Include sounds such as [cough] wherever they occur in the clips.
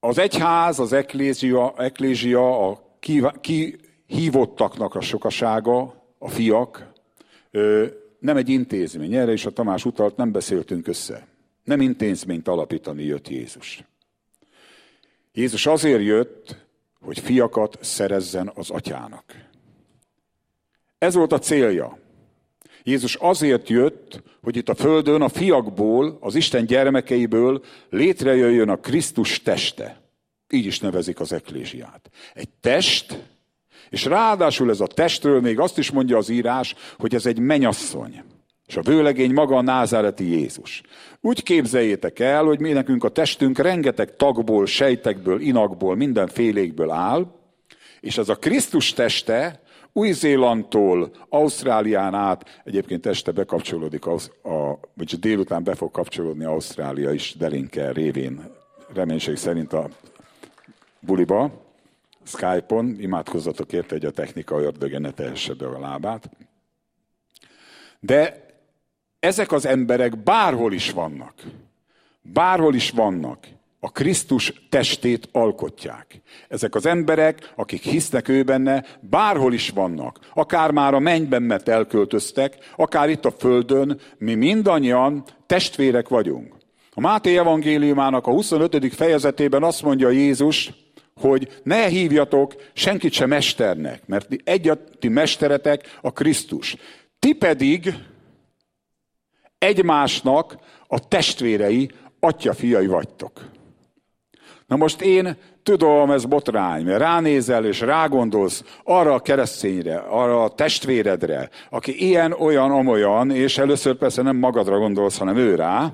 Az egyház, az eklézia, eklézia a kihívottaknak a sokasága, a fiak, nem egy intézmény. Erre is a Tamás utalt, nem beszéltünk össze. Nem intézményt alapítani jött Jézus. Jézus azért jött, hogy fiakat szerezzen az atyának. Ez volt a célja. Jézus azért jött, hogy itt a földön a fiakból, az Isten gyermekeiből létrejöjjön a Krisztus teste. Így is nevezik az eklésiát. Egy test, és ráadásul ez a testről még azt is mondja az írás, hogy ez egy menyasszony. És a vőlegény maga a názáreti Jézus. Úgy képzeljétek el, hogy mi nekünk a testünk rengeteg tagból, sejtekből, inakból, mindenfélékből áll, és ez a Krisztus teste új-Zélandtól Ausztrálián át, egyébként este bekapcsolódik, a, vagy délután be fog kapcsolódni Ausztrália is Delinker révén, reménység szerint a buliba, Skype-on, imádkozzatok érte, hogy a technika ördöge ne tehesse be a lábát. De ezek az emberek bárhol is vannak. Bárhol is vannak. A Krisztus testét alkotják. Ezek az emberek, akik hisznek ő benne, bárhol is vannak. Akár már a mennyben, mert elköltöztek, akár itt a földön, mi mindannyian testvérek vagyunk. A Máté evangéliumának a 25. fejezetében azt mondja Jézus, hogy ne hívjatok senkit sem mesternek, mert egyet ti mesteretek a Krisztus. Ti pedig egymásnak a testvérei, atya fiai vagytok. Na most én tudom, ez botrány, mert ránézel és rágondolsz arra a keresztényre, arra a testvéredre, aki ilyen, olyan, amolyan, és először persze nem magadra gondolsz, hanem ő rá,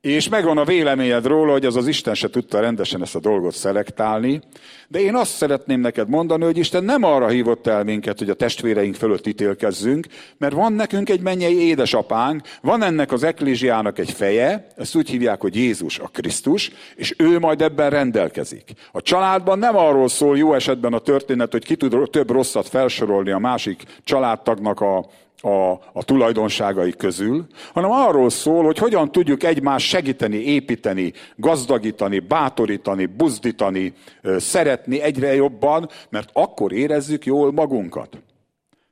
és megvan a véleményed róla, hogy az az Isten se tudta rendesen ezt a dolgot szelektálni, de én azt szeretném neked mondani, hogy Isten nem arra hívott el minket, hogy a testvéreink fölött ítélkezzünk, mert van nekünk egy mennyei édesapánk, van ennek az eklésiának egy feje, ezt úgy hívják, hogy Jézus a Krisztus, és ő majd ebben rendelkezik. A családban nem arról szól jó esetben a történet, hogy ki tud több rosszat felsorolni a másik családtagnak a, a, a tulajdonságai közül, hanem arról szól, hogy hogyan tudjuk egymást segíteni, építeni, gazdagítani, bátorítani, buzdítani, szeretni egyre jobban, mert akkor érezzük jól magunkat.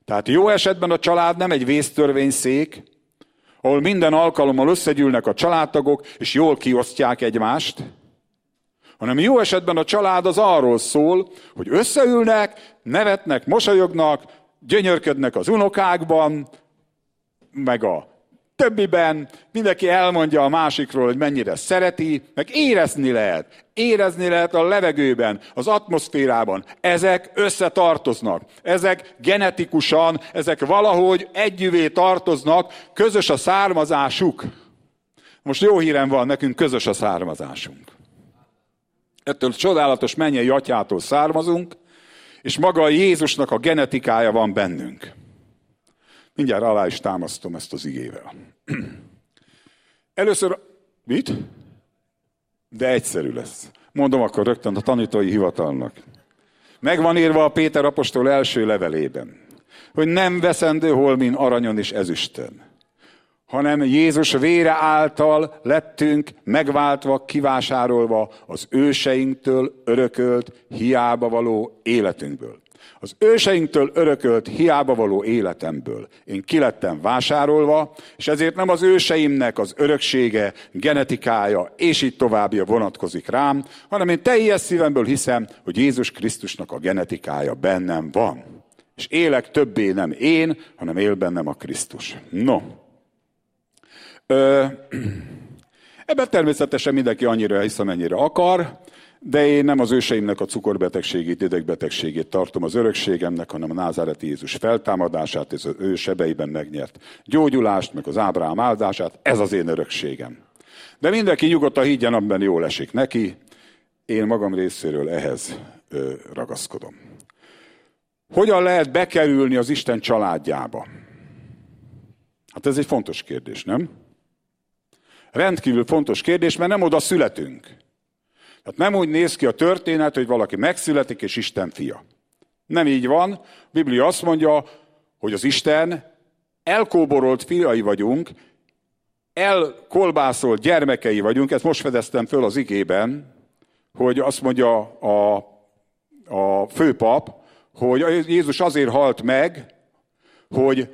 Tehát jó esetben a család nem egy vésztörvényszék, ahol minden alkalommal összegyűlnek a családtagok, és jól kiosztják egymást, hanem jó esetben a család az arról szól, hogy összeülnek, nevetnek, mosolyognak, gyönyörködnek az unokákban, meg a többiben, mindenki elmondja a másikról, hogy mennyire szereti, meg érezni lehet. Érezni lehet a levegőben, az atmoszférában. Ezek összetartoznak. Ezek genetikusan, ezek valahogy együvé tartoznak, közös a származásuk. Most jó hírem van, nekünk közös a származásunk. Ettől csodálatos mennyei atyától származunk, és maga a Jézusnak a genetikája van bennünk. Mindjárt alá is támasztom ezt az igével. [clears throat] Először, mit? De egyszerű lesz. Mondom akkor rögtön a tanítói hivatalnak. Megvan írva a Péter apostol első levelében, hogy nem veszendő holmin aranyon és ezüstön, hanem Jézus vére által lettünk megváltva, kivásárolva az őseinktől örökölt, hiába való életünkből. Az őseinktől örökölt, hiába való életemből. Én kilettem vásárolva, és ezért nem az őseimnek az öröksége, genetikája, és így továbbja vonatkozik rám, hanem én teljes szívemből hiszem, hogy Jézus Krisztusnak a genetikája bennem van. És élek többé nem én, hanem él bennem a Krisztus. No, Ebben természetesen mindenki annyira hisz, amennyire akar, de én nem az őseimnek a cukorbetegségét, idegbetegségét tartom az örökségemnek, hanem a názáreti Jézus feltámadását, és az ő sebeiben megnyert gyógyulást, meg az Ábrám áldását, ez az én örökségem. De mindenki nyugodtan higgyen, abban jól esik neki, én magam részéről ehhez ragaszkodom. Hogyan lehet bekerülni az Isten családjába? Hát ez egy fontos kérdés, nem? Rendkívül fontos kérdés, mert nem oda születünk. Tehát nem úgy néz ki a történet, hogy valaki megszületik, és Isten fia. Nem így van. A Biblia azt mondja, hogy az Isten elkóborolt fiai vagyunk, elkolbászolt gyermekei vagyunk, ezt most fedeztem föl az igében, hogy azt mondja a, a főpap, hogy Jézus azért halt meg, hogy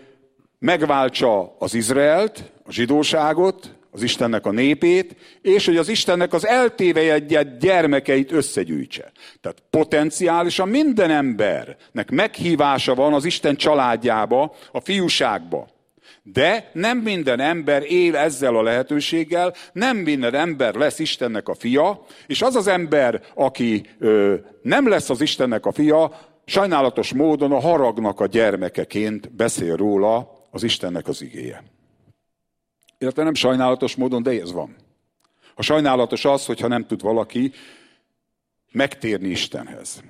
megváltsa az Izraelt, a zsidóságot, az Istennek a népét, és hogy az Istennek az eltévejegyett gyermekeit összegyűjtse. Tehát potenciálisan minden embernek meghívása van az Isten családjába, a fiúságba. De nem minden ember él ezzel a lehetőséggel, nem minden ember lesz Istennek a fia, és az az ember, aki ö, nem lesz az Istennek a fia, sajnálatos módon a haragnak a gyermekeként beszél róla az Istennek az igéje. Illetve nem sajnálatos módon, de ez van. A sajnálatos az, hogyha nem tud valaki megtérni Istenhez.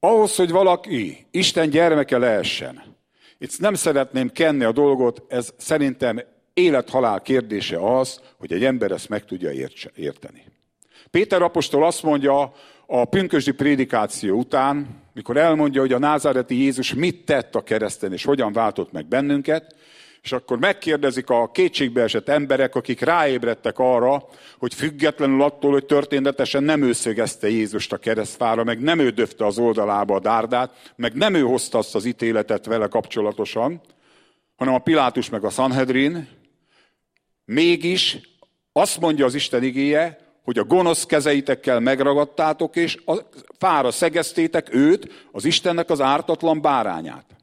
Ahhoz, hogy valaki Isten gyermeke lehessen, itt nem szeretném kenni a dolgot, ez szerintem élet-halál kérdése az, hogy egy ember ezt meg tudja érteni. Péter apostol azt mondja a pünkösdi prédikáció után, mikor elmondja, hogy a názáreti Jézus mit tett a kereszten, és hogyan váltott meg bennünket, és akkor megkérdezik a kétségbeesett emberek, akik ráébredtek arra, hogy függetlenül attól, hogy történetesen nem ő szögezte Jézust a keresztfára, meg nem ő döfte az oldalába a dárdát, meg nem ő hozta azt az ítéletet vele kapcsolatosan, hanem a Pilátus meg a Sanhedrin, mégis azt mondja az Isten igéje, hogy a gonosz kezeitekkel megragadtátok, és a fára szegeztétek őt, az Istennek az ártatlan bárányát.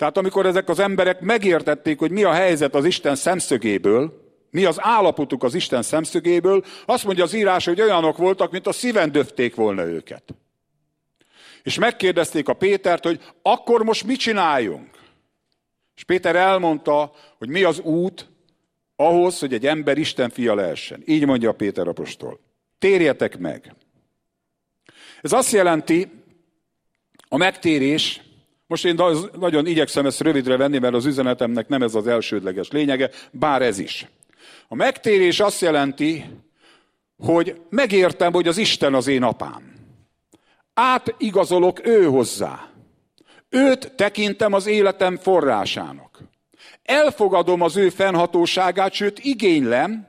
Tehát amikor ezek az emberek megértették, hogy mi a helyzet az Isten szemszögéből, mi az állapotuk az Isten szemszögéből, azt mondja az írás, hogy olyanok voltak, mint a szíven döfték volna őket. És megkérdezték a Pétert, hogy akkor most mit csináljunk? És Péter elmondta, hogy mi az út ahhoz, hogy egy ember Isten fia lehessen. Így mondja a Péter apostol. Térjetek meg. Ez azt jelenti, a megtérés most én nagyon igyekszem ezt rövidre venni, mert az üzenetemnek nem ez az elsődleges lényege, bár ez is. A megtérés azt jelenti, hogy megértem, hogy az Isten az én apám. Átigazolok ő hozzá. Őt tekintem az életem forrásának. Elfogadom az ő fennhatóságát, sőt igénylem,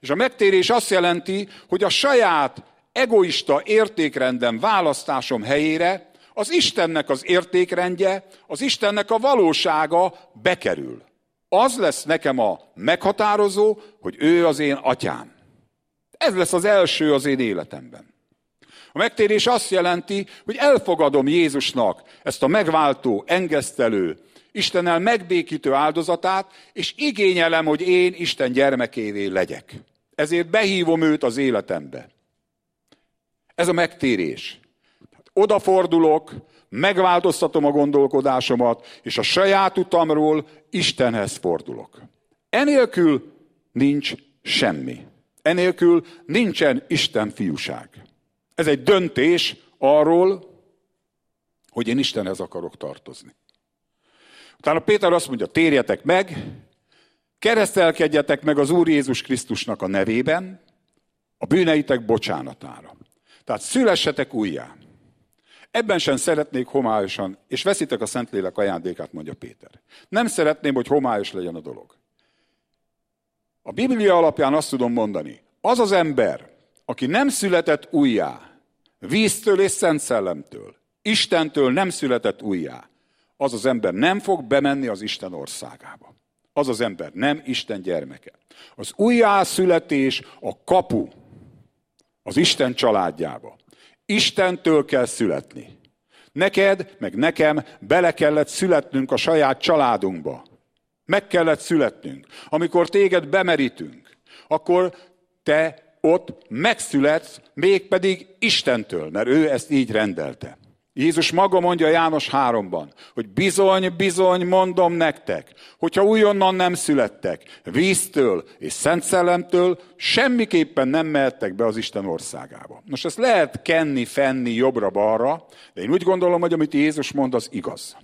és a megtérés azt jelenti, hogy a saját egoista értékrendem választásom helyére az Istennek az értékrendje, az Istennek a valósága bekerül. Az lesz nekem a meghatározó, hogy ő az én atyám. Ez lesz az első az én életemben. A megtérés azt jelenti, hogy elfogadom Jézusnak ezt a megváltó, engesztelő, Istennel megbékítő áldozatát, és igényelem, hogy én Isten gyermekévé legyek. Ezért behívom őt az életembe. Ez a megtérés odafordulok, megváltoztatom a gondolkodásomat, és a saját utamról Istenhez fordulok. Enélkül nincs semmi. Enélkül nincsen Isten fiúság. Ez egy döntés arról, hogy én Istenhez akarok tartozni. Utána Péter azt mondja, térjetek meg, keresztelkedjetek meg az Úr Jézus Krisztusnak a nevében, a bűneitek bocsánatára. Tehát szülessetek újjá. Ebben sem szeretnék homályosan, és veszitek a Szentlélek ajándékát, mondja Péter. Nem szeretném, hogy homályos legyen a dolog. A Biblia alapján azt tudom mondani, az az ember, aki nem született újjá, víztől és szent szellemtől, Istentől nem született újjá, az az ember nem fog bemenni az Isten országába. Az az ember nem Isten gyermeke. Az újjászületés a kapu az Isten családjába. Istentől kell születni. Neked, meg nekem bele kellett születnünk a saját családunkba. Meg kellett születnünk. Amikor téged bemerítünk, akkor te ott megszületsz, mégpedig Istentől, mert ő ezt így rendelte. Jézus maga mondja János 3-ban, hogy bizony, bizony, mondom nektek, hogyha újonnan nem születtek, víztől és szent szellemtől, semmiképpen nem mehettek be az Isten országába. Most ezt lehet kenni, fenni jobbra-balra, de én úgy gondolom, hogy amit Jézus mond, az igaz.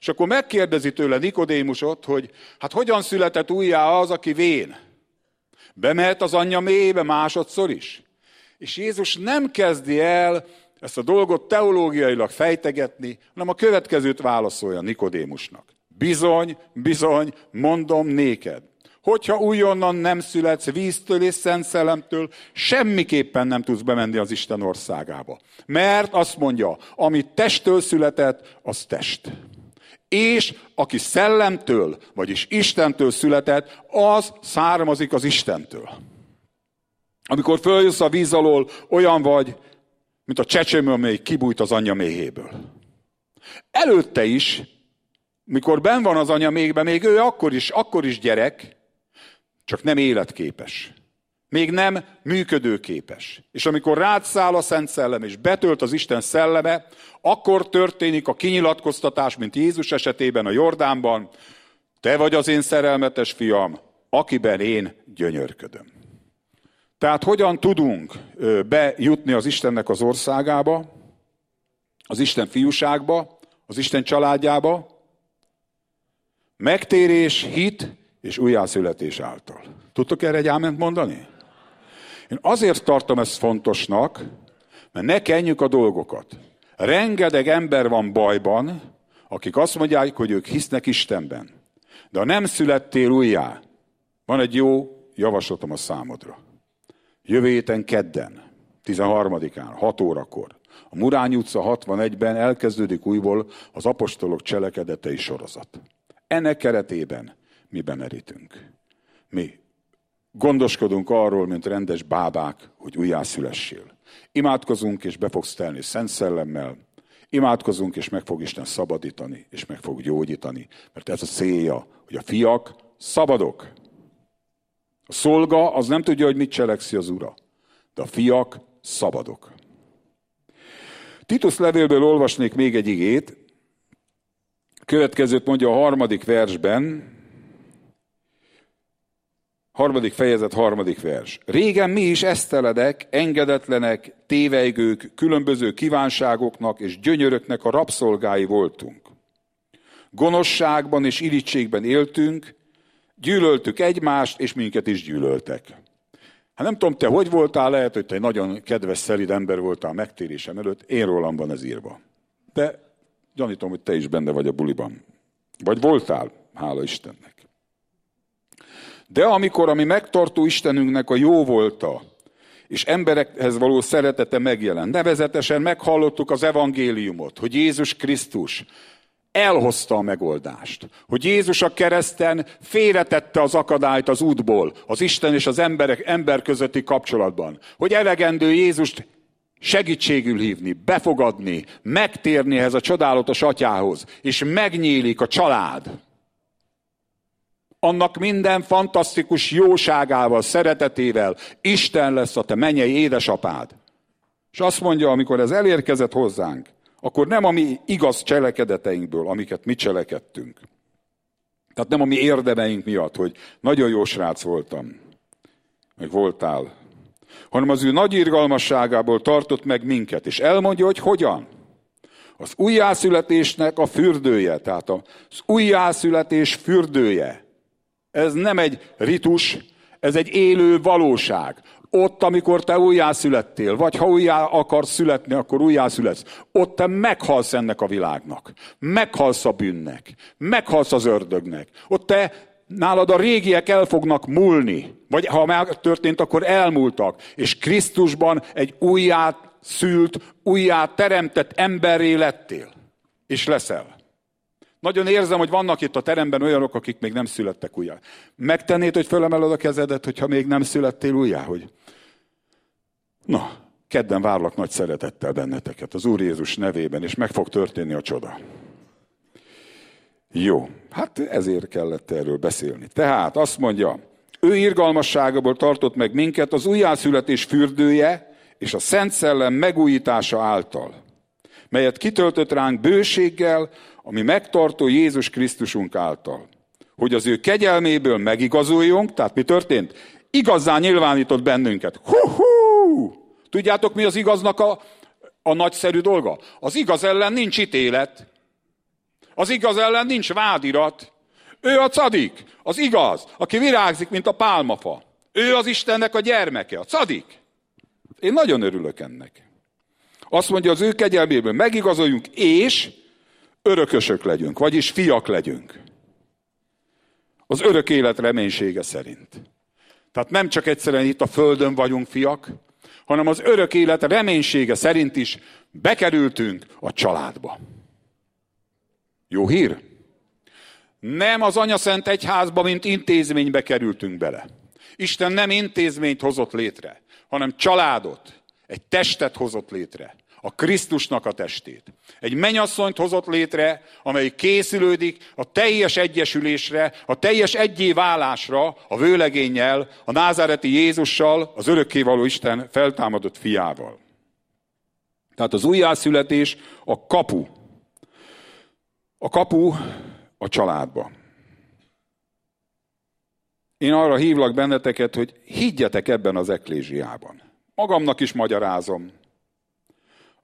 És akkor megkérdezi tőle Nikodémusot, hogy hát hogyan született újjá az, aki vén? Bemehet az anyja mélybe másodszor is? És Jézus nem kezdi el ezt a dolgot teológiailag fejtegetni, hanem a következőt válaszolja Nikodémusnak. Bizony, bizony, mondom néked, Hogyha újonnan nem születsz víztől és szent szellemtől, semmiképpen nem tudsz bemenni az Isten országába. Mert azt mondja, ami testtől született, az test. És aki szellemtől, vagyis Istentől született, az származik az Istentől. Amikor följössz a víz alól, olyan vagy, mint a csecsemő, amely kibújt az anyja méhéből. Előtte is, mikor ben van az anya méhben, még ő akkor is, akkor is gyerek, csak nem életképes. Még nem működőképes. És amikor rád száll a Szent Szellem, és betölt az Isten szelleme, akkor történik a kinyilatkoztatás, mint Jézus esetében a Jordánban, te vagy az én szerelmetes fiam, akiben én gyönyörködöm. Tehát hogyan tudunk bejutni az Istennek az országába, az Isten fiúságba, az Isten családjába? Megtérés, hit és újjászületés által. Tudtok erre egy áment mondani? Én azért tartom ezt fontosnak, mert ne kenjük a dolgokat. Rengeteg ember van bajban, akik azt mondják, hogy ők hisznek Istenben. De ha nem születtél újjá, van egy jó javaslatom a számodra. Jövő héten kedden, 13-án, 6 órakor, a Murány utca 61-ben elkezdődik újból az apostolok cselekedetei sorozat. Ennek keretében mi bemerítünk. Mi gondoskodunk arról, mint rendes bábák, hogy újjászülessél. Imádkozunk, és be fogsz telni Szent Szellemmel, imádkozunk, és meg fog Isten szabadítani, és meg fog gyógyítani. Mert ez a célja, hogy a fiak szabadok. A szolga az nem tudja, hogy mit cselekszi az ura, de a fiak szabadok. Titus levélből olvasnék még egy igét. Következőt mondja a harmadik versben, harmadik fejezet, harmadik vers. Régen mi is eszteledek, engedetlenek, tévejgők, különböző kívánságoknak és gyönyöröknek a rabszolgái voltunk. Gonoszságban és irítségben éltünk, gyűlöltük egymást, és minket is gyűlöltek. Hát nem tudom, te hogy voltál, lehet, hogy te egy nagyon kedves, szelid ember voltál megtérésem előtt, én rólam van ez írva. De gyanítom, hogy te is benne vagy a buliban. Vagy voltál, hála Istennek. De amikor a mi megtartó Istenünknek a jó volta, és emberekhez való szeretete megjelent, nevezetesen meghallottuk az evangéliumot, hogy Jézus Krisztus elhozta a megoldást. Hogy Jézus a kereszten félretette az akadályt az útból, az Isten és az emberek, ember közötti kapcsolatban. Hogy elegendő Jézust segítségül hívni, befogadni, megtérni ehhez a csodálatos atyához, és megnyílik a család. Annak minden fantasztikus jóságával, szeretetével Isten lesz a te mennyei édesapád. És azt mondja, amikor ez elérkezett hozzánk, akkor nem a mi igaz cselekedeteinkből, amiket mi cselekedtünk. Tehát nem a mi érdemeink miatt, hogy nagyon jó srác voltam, meg voltál, hanem az ő nagy irgalmasságából tartott meg minket, és elmondja, hogy hogyan. Az újjászületésnek a fürdője, tehát az újjászületés fürdője. Ez nem egy ritus, ez egy élő valóság ott, amikor te újjászülettél, vagy ha újjá akarsz születni, akkor újjászületsz. Ott te meghalsz ennek a világnak. Meghalsz a bűnnek. Meghalsz az ördögnek. Ott te nálad a régiek el fognak múlni. Vagy ha megtörtént, akkor elmúltak. És Krisztusban egy újját szült, újját teremtett emberré lettél. És leszel. Nagyon érzem, hogy vannak itt a teremben olyanok, akik még nem születtek újjá. Megtennéd, hogy fölemeled a kezedet, hogyha még nem születtél újjá? Hogy Na, kedden várlak nagy szeretettel benneteket az Úr Jézus nevében, és meg fog történni a csoda. Jó, hát ezért kellett erről beszélni. Tehát azt mondja, ő irgalmasságából tartott meg minket az újjászületés fürdője és a Szent Szellem megújítása által, melyet kitöltött ránk bőséggel, ami megtartó Jézus Krisztusunk által. Hogy az ő kegyelméből megigazuljunk, tehát mi történt? Igazán nyilvánított bennünket. Hú-hú! Tudjátok, mi az igaznak a, a nagyszerű dolga? Az igaz ellen nincs ítélet. Az igaz ellen nincs vádirat. Ő a cadik, az igaz, aki virágzik, mint a pálmafa. Ő az Istennek a gyermeke, a cadik. Én nagyon örülök ennek. Azt mondja, az ő kegyelméből megigazoljunk, és örökösök legyünk, vagyis fiak legyünk. Az örök élet reménysége szerint. Tehát nem csak egyszerűen itt a földön vagyunk fiak, hanem az örök élet reménysége szerint is bekerültünk a családba. Jó hír? Nem az Anya Szent Egyházba, mint intézménybe kerültünk bele. Isten nem intézményt hozott létre, hanem családot, egy testet hozott létre. A Krisztusnak a testét. Egy menyasszonyt hozott létre, amely készülődik a teljes egyesülésre, a teljes egyé válásra a vőlegénnyel, a názáreti Jézussal, az örökkévaló Isten feltámadott fiával. Tehát az újjászületés a kapu. A kapu a családba. Én arra hívlak benneteket, hogy higgyetek ebben az eklésiában. Magamnak is magyarázom.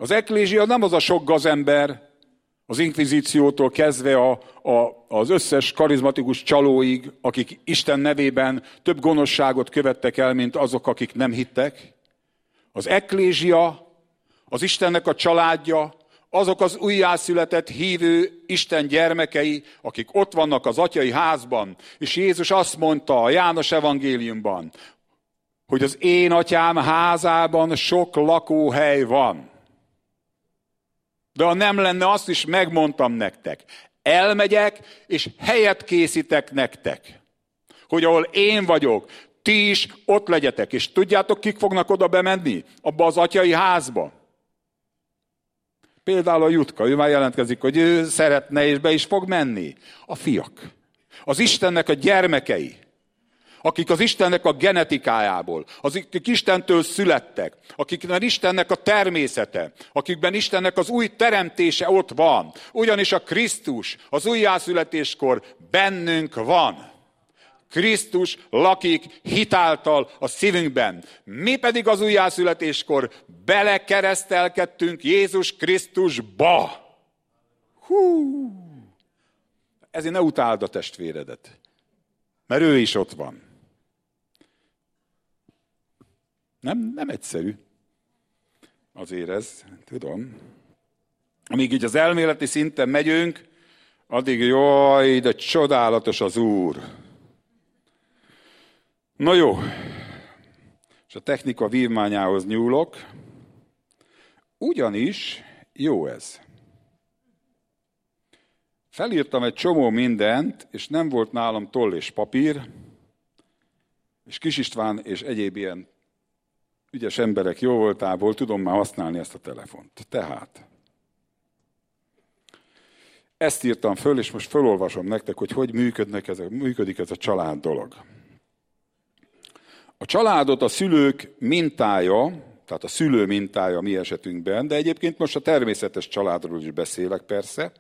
Az eklézsia nem az a sok gazember, az inkvizíciótól kezdve a, a, az összes karizmatikus csalóig, akik Isten nevében több gonoszságot követtek el, mint azok, akik nem hittek. Az eklézsia, az Istennek a családja, azok az újjászületett hívő Isten gyermekei, akik ott vannak az atyai házban, és Jézus azt mondta a János evangéliumban, hogy az én atyám házában sok lakóhely van. De ha nem lenne, azt is megmondtam nektek. Elmegyek, és helyet készítek nektek. Hogy ahol én vagyok, ti is ott legyetek. És tudjátok, kik fognak oda bemenni? Abba az atyai házba. Például a Jutka, ő már jelentkezik, hogy ő szeretne és be is fog menni. A fiak. Az Istennek a gyermekei akik az Istennek a genetikájából, akik Istentől születtek, akikben Istennek a természete, akikben Istennek az új teremtése ott van. Ugyanis a Krisztus az újjászületéskor bennünk van. Krisztus lakik hitáltal a szívünkben. Mi pedig az újjászületéskor belekeresztelkedtünk Jézus Krisztusba. Hú! Ezért ne utáld a testvéredet, mert ő is ott van. Nem, nem egyszerű. Azért ez, tudom. Amíg így az elméleti szinten megyünk, addig jaj, de csodálatos az Úr. Na jó, és a technika vívmányához nyúlok. Ugyanis jó ez. Felírtam egy csomó mindent, és nem volt nálam toll és papír, és Kis István és egyéb ilyen ügyes emberek jó voltából tudom már használni ezt a telefont. Tehát, ezt írtam föl, és most fölolvasom nektek, hogy hogy működnek ez, működik ez a család dolog. A családot a szülők mintája, tehát a szülő mintája mi esetünkben, de egyébként most a természetes családról is beszélek persze,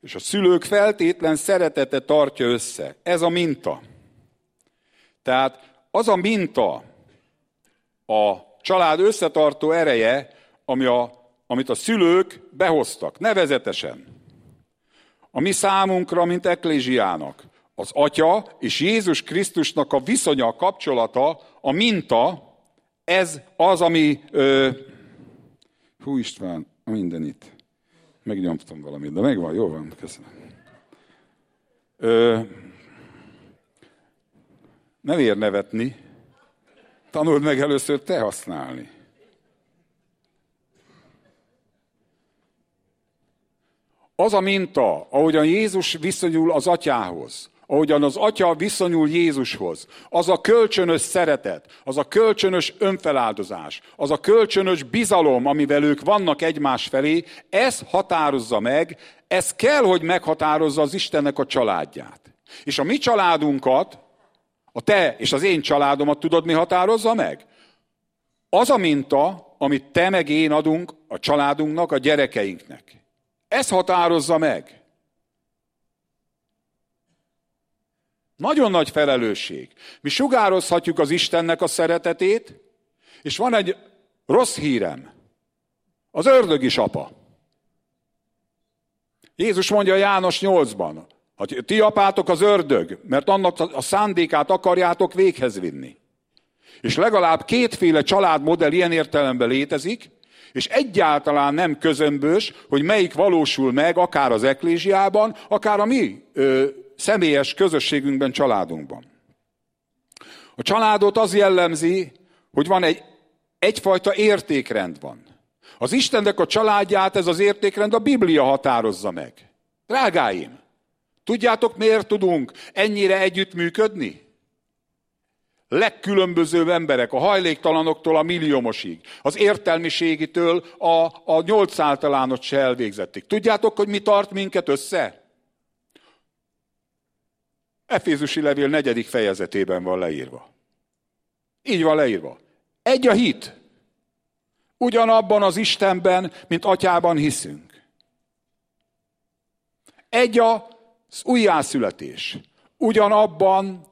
és a szülők feltétlen szeretete tartja össze. Ez a minta. Tehát az a minta, a család összetartó ereje, ami a, amit a szülők behoztak, nevezetesen. A mi számunkra, mint eklésiának, az Atya és Jézus Krisztusnak a viszonya, a kapcsolata, a minta, ez az, ami... Ö, hú István, minden itt. Megnyomtam valamit, de megvan, jó van, köszönöm. Ö, nem ér nevetni, Tanuld meg először te használni. Az a minta, ahogyan Jézus viszonyul az atyához, ahogyan az atya viszonyul Jézushoz, az a kölcsönös szeretet, az a kölcsönös önfeláldozás, az a kölcsönös bizalom, amivel ők vannak egymás felé, ez határozza meg, ez kell, hogy meghatározza az Istennek a családját. És a mi családunkat a te és az én családomat tudod, mi határozza meg? Az a minta, amit te meg én adunk a családunknak, a gyerekeinknek. Ez határozza meg. Nagyon nagy felelősség. Mi sugározhatjuk az Istennek a szeretetét, és van egy rossz hírem. Az ördög is apa. Jézus mondja János 8-ban, Hát ti apátok az ördög, mert annak a szándékát akarjátok véghez vinni. És legalább kétféle családmodell ilyen értelemben létezik, és egyáltalán nem közömbös, hogy melyik valósul meg, akár az eklésiában, akár a mi ö, személyes közösségünkben, családunkban. A családot az jellemzi, hogy van egy egyfajta értékrend van. Az Istennek a családját ez az értékrend a Biblia határozza meg. Drágáim, tudjátok miért tudunk ennyire együttműködni? legkülönbözőbb emberek, a hajléktalanoktól a milliómosig, az értelmiségitől a, a nyolc általánot se elvégzették. Tudjátok, hogy mi tart minket össze? Efézusi levél negyedik fejezetében van leírva. Így van leírva. Egy a hit. Ugyanabban az Istenben, mint atyában hiszünk. Egy az újjászületés. Ugyanabban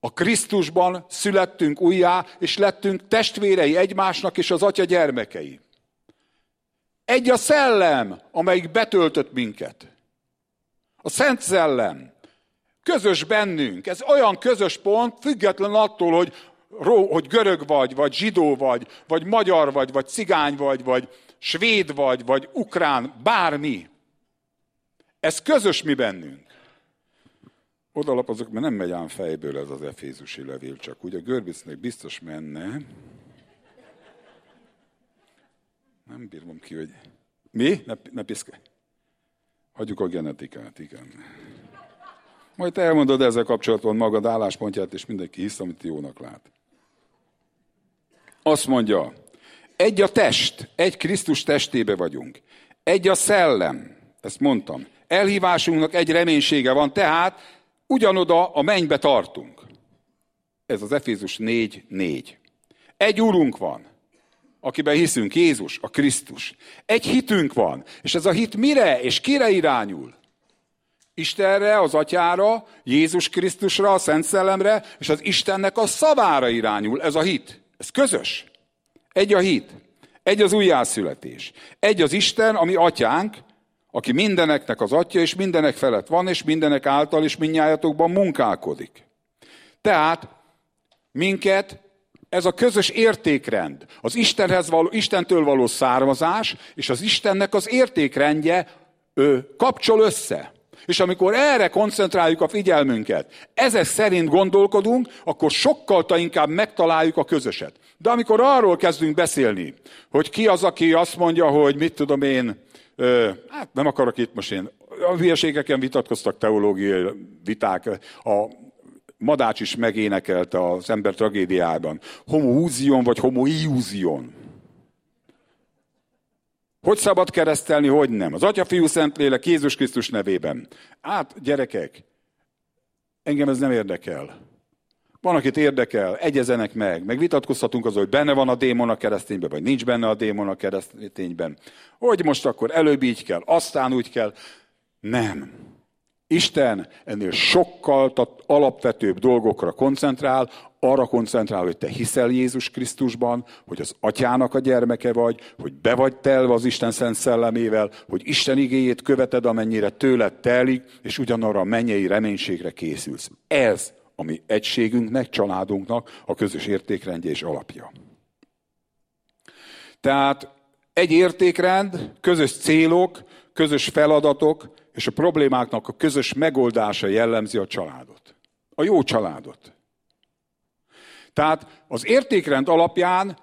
a Krisztusban születtünk újjá, és lettünk testvérei egymásnak és az Atya gyermekei. Egy a szellem, amelyik betöltött minket. A Szent Szellem. Közös bennünk. Ez olyan közös pont, független attól, hogy, hogy görög vagy, vagy zsidó vagy, vagy magyar vagy, vagy cigány vagy, vagy svéd vagy, vagy ukrán, bármi. Ez közös mi bennünk odalapozok, mert nem megy ám fejből ez az efézusi levél, csak úgy a Görbicnek biztos menne. Nem bírom ki, hogy... Mi? Ne, ne piszke. Hagyjuk a genetikát, igen. Majd te elmondod ezzel kapcsolatban magad álláspontját, és mindenki hisz, amit jónak lát. Azt mondja, egy a test, egy Krisztus testébe vagyunk. Egy a szellem, ezt mondtam. Elhívásunknak egy reménysége van, tehát ugyanoda a mennybe tartunk. Ez az Efézus 4.4. Egy úrunk van, akiben hiszünk, Jézus, a Krisztus. Egy hitünk van, és ez a hit mire és kire irányul? Istenre, az Atyára, Jézus Krisztusra, a Szent Szellemre, és az Istennek a szavára irányul. Ez a hit. Ez közös. Egy a hit. Egy az újjászületés. Egy az Isten, ami atyánk, aki mindeneknek az atya, és mindenek felett van, és mindenek által, és minnyájatokban munkálkodik. Tehát minket ez a közös értékrend, az Istenhez való, Istentől való származás, és az Istennek az értékrendje ő kapcsol össze. És amikor erre koncentráljuk a figyelmünket, ezek szerint gondolkodunk, akkor sokkal inkább megtaláljuk a közöset. De amikor arról kezdünk beszélni, hogy ki az, aki azt mondja, hogy mit tudom én, hát nem akarok itt most én, a hülyeségeken vitatkoztak teológiai viták, a Madács is megénekelte az ember tragédiában. Homoúzion vagy homoiúzion. Hogy szabad keresztelni, hogy nem? Az Atya, Fiú, Szentlélek, Jézus Krisztus nevében. Hát, gyerekek, engem ez nem érdekel. Van, akit érdekel, egyezenek meg, meg vitatkozhatunk az, hogy benne van a démon a keresztényben, vagy nincs benne a démon a keresztényben. Hogy most akkor előbb így kell, aztán úgy kell. Nem. Isten ennél sokkal alapvetőbb dolgokra koncentrál, arra koncentrál, hogy te hiszel Jézus Krisztusban, hogy az atyának a gyermeke vagy, hogy be vagy telve az Isten szent szellemével, hogy Isten igéjét követed, amennyire tőled telik, és ugyanarra a mennyei reménységre készülsz. Ez ami egységünknek, családunknak a közös értékrendje és alapja. Tehát egy értékrend, közös célok, közös feladatok és a problémáknak a közös megoldása jellemzi a családot. A jó családot. Tehát az értékrend alapján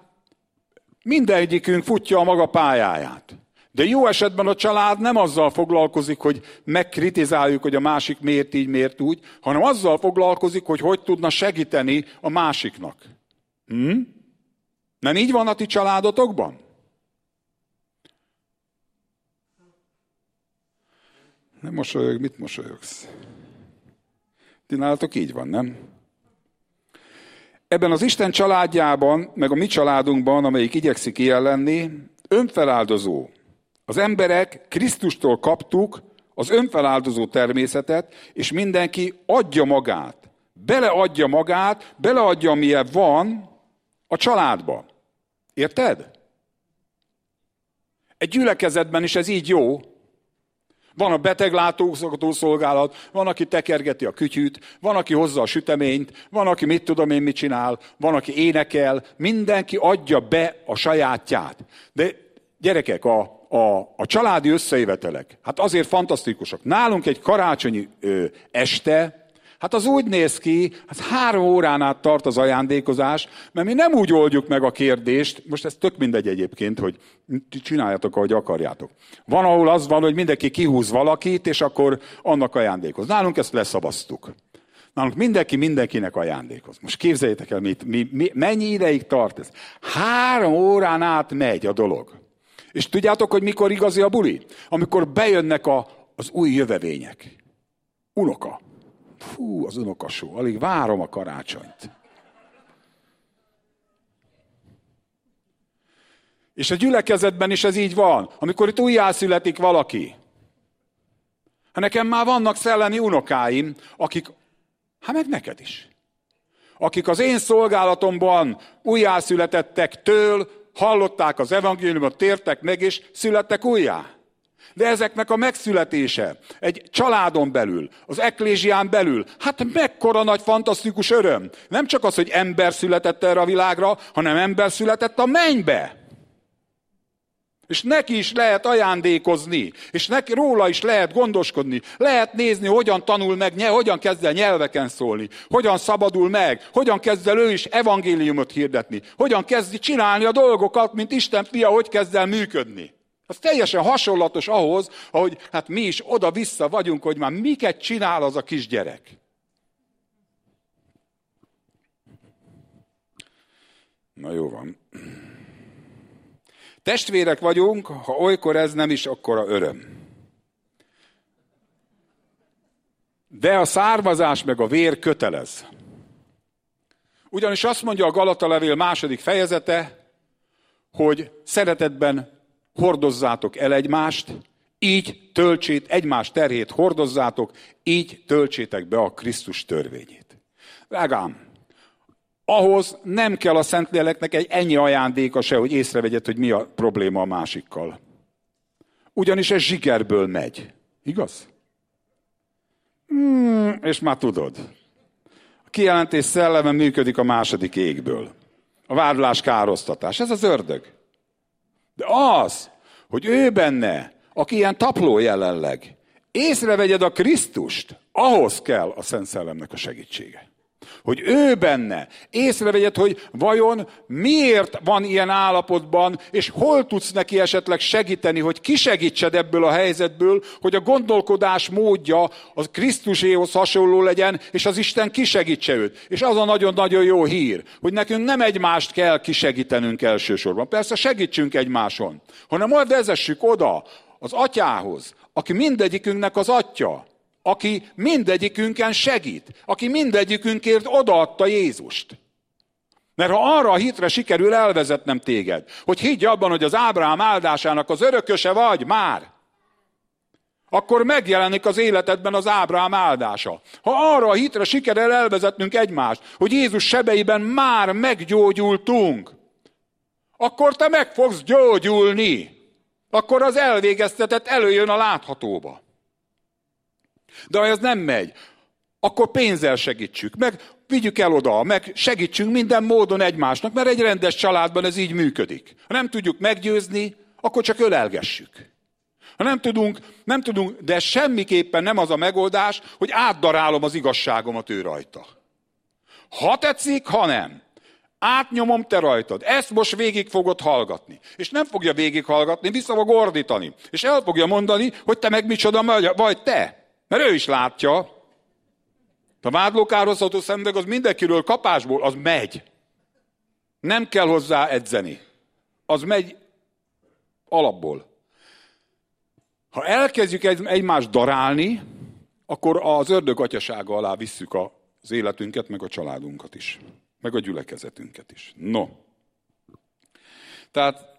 mindegyikünk futja a maga pályáját. De jó esetben a család nem azzal foglalkozik, hogy megkritizáljuk, hogy a másik miért így, miért úgy, hanem azzal foglalkozik, hogy hogy tudna segíteni a másiknak. Hm? Nem így van a ti családotokban? Nem mosolyog, mit mosolyogsz? Ti nálatok így van, nem? Ebben az Isten családjában, meg a mi családunkban, amelyik igyekszik ilyen lenni, önfeláldozó, az emberek Krisztustól kaptuk az önfeláldozó természetet, és mindenki adja magát, beleadja magát, beleadja, amilyen van a családba. Érted? Egy gyülekezetben is ez így jó. Van a beteglátózgató szolgálat, van, aki tekergeti a kütyűt, van, aki hozza a süteményt, van, aki mit tudom én mit csinál, van, aki énekel, mindenki adja be a sajátját. De gyerekek, a a, a családi összejövetelek, hát azért fantasztikusak. Nálunk egy karácsonyi ö, este, hát az úgy néz ki, hát három órán át tart az ajándékozás, mert mi nem úgy oldjuk meg a kérdést, most ez tök mindegy egyébként, hogy csináljátok, ahogy akarjátok. Van, ahol az van, hogy mindenki kihúz valakit, és akkor annak ajándékoz. Nálunk ezt leszabasztuk. Nálunk mindenki mindenkinek ajándékoz. Most képzeljétek el, mit, mi, mi, mennyi ideig tart ez. Három órán át megy a dolog. És tudjátok, hogy mikor igazi a buli? Amikor bejönnek a, az új jövevények. Unoka. Fú, az unokasó. Alig várom a karácsonyt. És a gyülekezetben is ez így van. Amikor itt újjászületik valaki. Hát nekem már vannak szellemi unokáim, akik, hát meg neked is. Akik az én szolgálatomban újjászületettek től, hallották az evangéliumot, tértek meg, és születtek újjá. De ezeknek a megszületése egy családon belül, az eklésián belül, hát mekkora nagy fantasztikus öröm. Nem csak az, hogy ember született erre a világra, hanem ember született a mennybe. És neki is lehet ajándékozni, és neki róla is lehet gondoskodni. Lehet nézni, hogyan tanul meg, hogyan kezd el nyelveken szólni, hogyan szabadul meg, hogyan kezd el ő is evangéliumot hirdetni, hogyan kezdi csinálni a dolgokat, mint Isten fia, hogy kezd el működni. Az teljesen hasonlatos ahhoz, ahogy hát mi is oda-vissza vagyunk, hogy már miket csinál az a kisgyerek. Na jó van. Testvérek vagyunk, ha olykor ez nem is akkora öröm. De a származás meg a vér kötelez. Ugyanis azt mondja a Galata levél második fejezete, hogy szeretetben hordozzátok el egymást, így töltsét, egymás terhét hordozzátok, így töltsétek be a Krisztus törvényét. Drágám, ahhoz nem kell a Szentléleknek egy ennyi ajándéka se, hogy észrevegyed, hogy mi a probléma a másikkal. Ugyanis ez zsikerből megy. Igaz? Hmm, és már tudod. A kijelentés szelleme működik a második égből. A vádlás károsztatás. Ez az ördög. De az, hogy ő benne, aki ilyen tapló jelenleg, észrevegyed a Krisztust, ahhoz kell a Szent Szellemnek a segítsége. Hogy ő benne észrevegyed, hogy vajon miért van ilyen állapotban, és hol tudsz neki esetleg segíteni, hogy kisegítsed ebből a helyzetből, hogy a gondolkodás módja az Krisztuséhoz hasonló legyen, és az Isten kisegítse őt. És az a nagyon-nagyon jó hír, hogy nekünk nem egymást kell kisegítenünk elsősorban. Persze segítsünk egymáson, hanem majd vezessük oda az atyához, aki mindegyikünknek az atya aki mindegyikünken segít, aki mindegyikünkért odaadta Jézust. Mert ha arra a hitre sikerül elvezetnem téged, hogy higgy abban, hogy az Ábrám áldásának az örököse vagy már, akkor megjelenik az életedben az Ábrám áldása. Ha arra a hitre sikerül elvezetnünk egymást, hogy Jézus sebeiben már meggyógyultunk, akkor te meg fogsz gyógyulni. Akkor az elvégeztetett előjön a láthatóba. De ha ez nem megy, akkor pénzzel segítsük, meg vigyük el oda, meg segítsünk minden módon egymásnak, mert egy rendes családban ez így működik. Ha nem tudjuk meggyőzni, akkor csak ölelgessük. Ha nem tudunk, nem tudunk, de semmiképpen nem az a megoldás, hogy átdarálom az igazságomat ő rajta. Ha tetszik, ha nem. Átnyomom te rajtad. Ezt most végig fogod hallgatni. És nem fogja végig hallgatni, vissza fog ordítani. És el fogja mondani, hogy te meg micsoda vagy te. Mert ő is látja. A vádlókározható szemüveg az mindenkiről kapásból, az megy. Nem kell hozzá edzeni. Az megy alapból. Ha elkezdjük egymást darálni, akkor az ördög atyasága alá visszük az életünket, meg a családunkat is. Meg a gyülekezetünket is. No. Tehát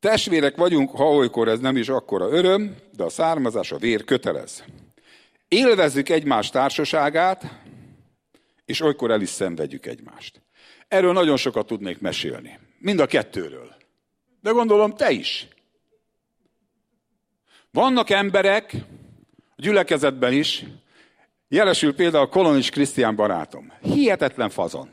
testvérek vagyunk, ha olykor ez nem is akkora öröm, de a származás, a vér kötelez. Élvezzük egymás társaságát, és olykor el is szenvedjük egymást. Erről nagyon sokat tudnék mesélni. Mind a kettőről. De gondolom te is. Vannak emberek, a gyülekezetben is, jelesül például Kolonis Krisztián barátom. Hihetetlen fazon.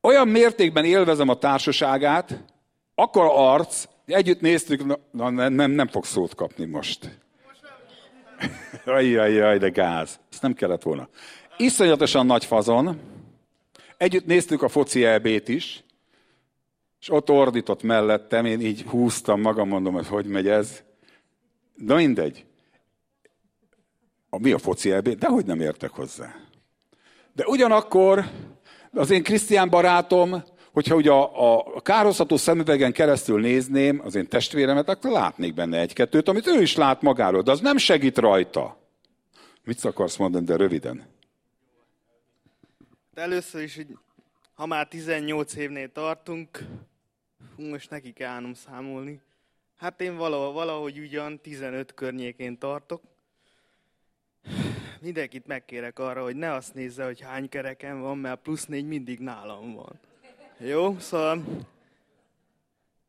Olyan mértékben élvezem a társaságát, akkor arc, Együtt néztük, na, nem, nem, nem fog szót kapni most. Ajjajjaj, de gáz. Ezt nem kellett volna. Iszonyatosan nagy fazon. Együtt néztük a foci elbét is, és ott ordított mellettem, én így húztam magam, mondom, hogy hogy megy ez. De mindegy. A, mi a foci elbét? De hogy nem értek hozzá. De ugyanakkor az én Krisztián barátom, hogyha ugye a, a kározható szemüvegen keresztül nézném az én testvéremet, akkor látnék benne egy-kettőt, amit ő is lát magáról, de az nem segít rajta. Mit akarsz mondani, de röviden? De először is, hogy ha már 18 évnél tartunk, most neki kell állnom számolni. Hát én valahogy, valahogy ugyan 15 környékén tartok. Mindenkit megkérek arra, hogy ne azt nézze, hogy hány kereken van, mert plusz négy mindig nálam van. Jó, szóval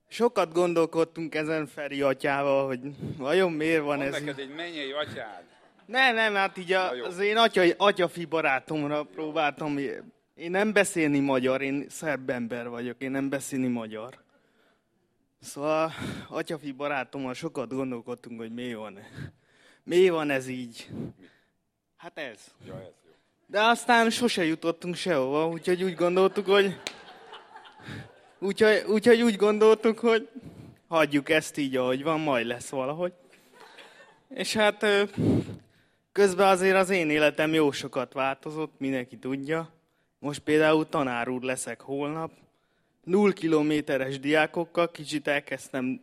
sokat gondolkodtunk ezen Feri atyával, hogy vajon miért van Mondd ez. neked egy mennyei atyád. Nem, nem, hát így a, az én atya, atyafi barátomra próbáltam. Én nem beszélni magyar, én szerb ember vagyok, én nem beszélni magyar. Szóval atyafi barátommal sokat gondolkodtunk, hogy mi van. Mi van ez így? Hát ez. Ja, ez jó. De aztán sose jutottunk sehova, úgyhogy úgy gondoltuk, hogy... Úgyhogy, úgyhogy úgy gondoltuk, hogy hagyjuk ezt így, ahogy van, majd lesz valahogy. És hát közben azért az én életem jó sokat változott, mindenki tudja. Most például tanár úr leszek holnap. Null kilométeres diákokkal kicsit elkezdtem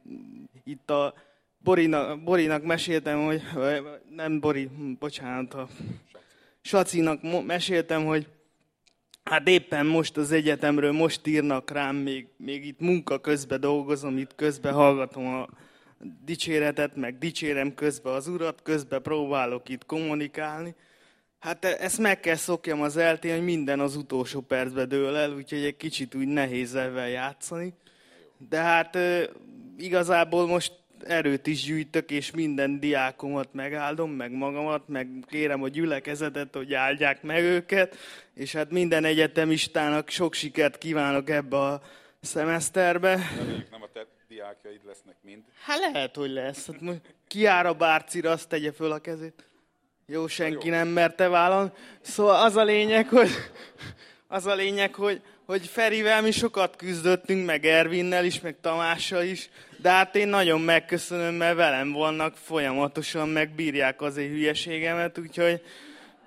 itt a Borinak, Borinak meséltem, hogy nem Bori, bocsánat, a Sacinak meséltem, hogy hát éppen most az egyetemről most írnak rám, még, még itt munka közben dolgozom, itt közben hallgatom a dicséretet, meg dicsérem közben az urat, közben próbálok itt kommunikálni. Hát ezt meg kell szokjam az eltén, hogy minden az utolsó percben dől el, úgyhogy egy kicsit úgy nehéz ezzel játszani. De hát igazából most erőt is gyűjtök, és minden diákomat megáldom, meg magamat, meg kérem a gyülekezetet, hogy áldják meg őket, és hát minden egyetemistának sok sikert kívánok ebbe a szemeszterbe. Reméljük nem a te diákjaid lesznek mind. Hát lehet, hogy lesz. Hát kiáll a bárcira, azt tegye föl a kezét. Jó, senki nem merte vállalni. Szóval az a lényeg, hogy, az a lényeg, hogy, hogy Ferivel mi sokat küzdöttünk, meg Ervinnel is, meg Tamással is, de hát én nagyon megköszönöm, mert velem vannak folyamatosan, meg bírják az én hülyeségemet, úgyhogy,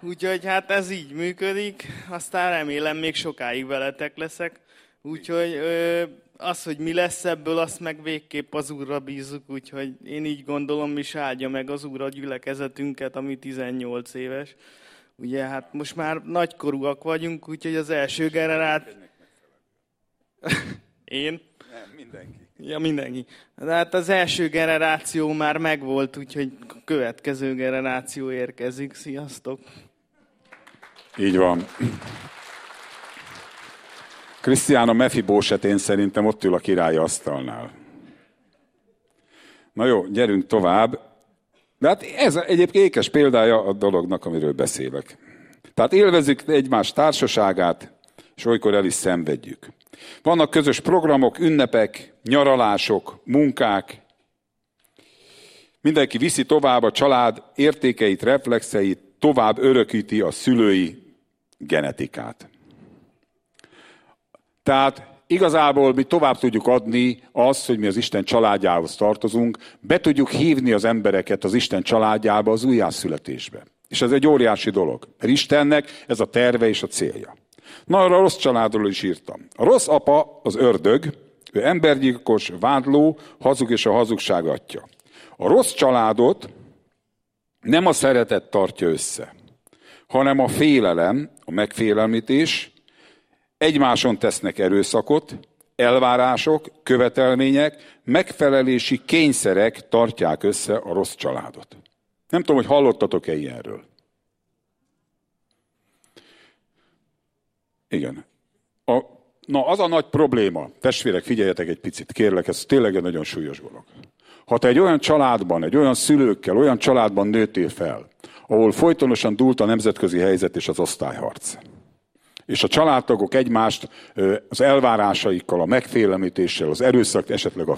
úgyhogy hát ez így működik, aztán remélem még sokáig veletek leszek. Úgyhogy ö, az, hogy mi lesz ebből, azt meg végképp az Úrra bízzuk, úgyhogy én így gondolom, is áldja meg az Úr a gyülekezetünket, ami 18 éves. Ugye hát most már nagykorúak vagyunk, úgyhogy az első generát... [laughs] Én? Nem, mindenki. Ja, mindenki. De hát az első generáció már megvolt, úgyhogy a következő generáció érkezik. Sziasztok! Így van. Krisztián a Mefibósetén szerintem ott ül a király asztalnál. Na jó, gyerünk tovább. De hát ez egyébként ékes példája a dolognak, amiről beszélek. Tehát élvezzük egymás társaságát, és olykor el is szenvedjük. Vannak közös programok, ünnepek, nyaralások, munkák. Mindenki viszi tovább a család értékeit, reflexeit, tovább örökíti a szülői genetikát. Tehát igazából mi tovább tudjuk adni azt, hogy mi az Isten családjához tartozunk, be tudjuk hívni az embereket az Isten családjába, az újjászületésbe. És ez egy óriási dolog. Mert Istennek ez a terve és a célja. Na, arra a rossz családról is írtam. A rossz apa az ördög, ő embergyilkos, vádló, hazug és a hazugság atya. A rossz családot nem a szeretet tartja össze, hanem a félelem, a megfélelmítés, egymáson tesznek erőszakot, elvárások, követelmények, megfelelési kényszerek tartják össze a rossz családot. Nem tudom, hogy hallottatok-e ilyenről. Igen. A, na, az a nagy probléma, testvérek, figyeljetek egy picit, kérlek, ez tényleg egy nagyon súlyos dolog. Ha te egy olyan családban, egy olyan szülőkkel, olyan családban nőttél fel, ahol folytonosan dúlt a nemzetközi helyzet és az osztályharc, és a családtagok egymást az elvárásaikkal, a megfélemlítéssel, az erőszak, esetleg a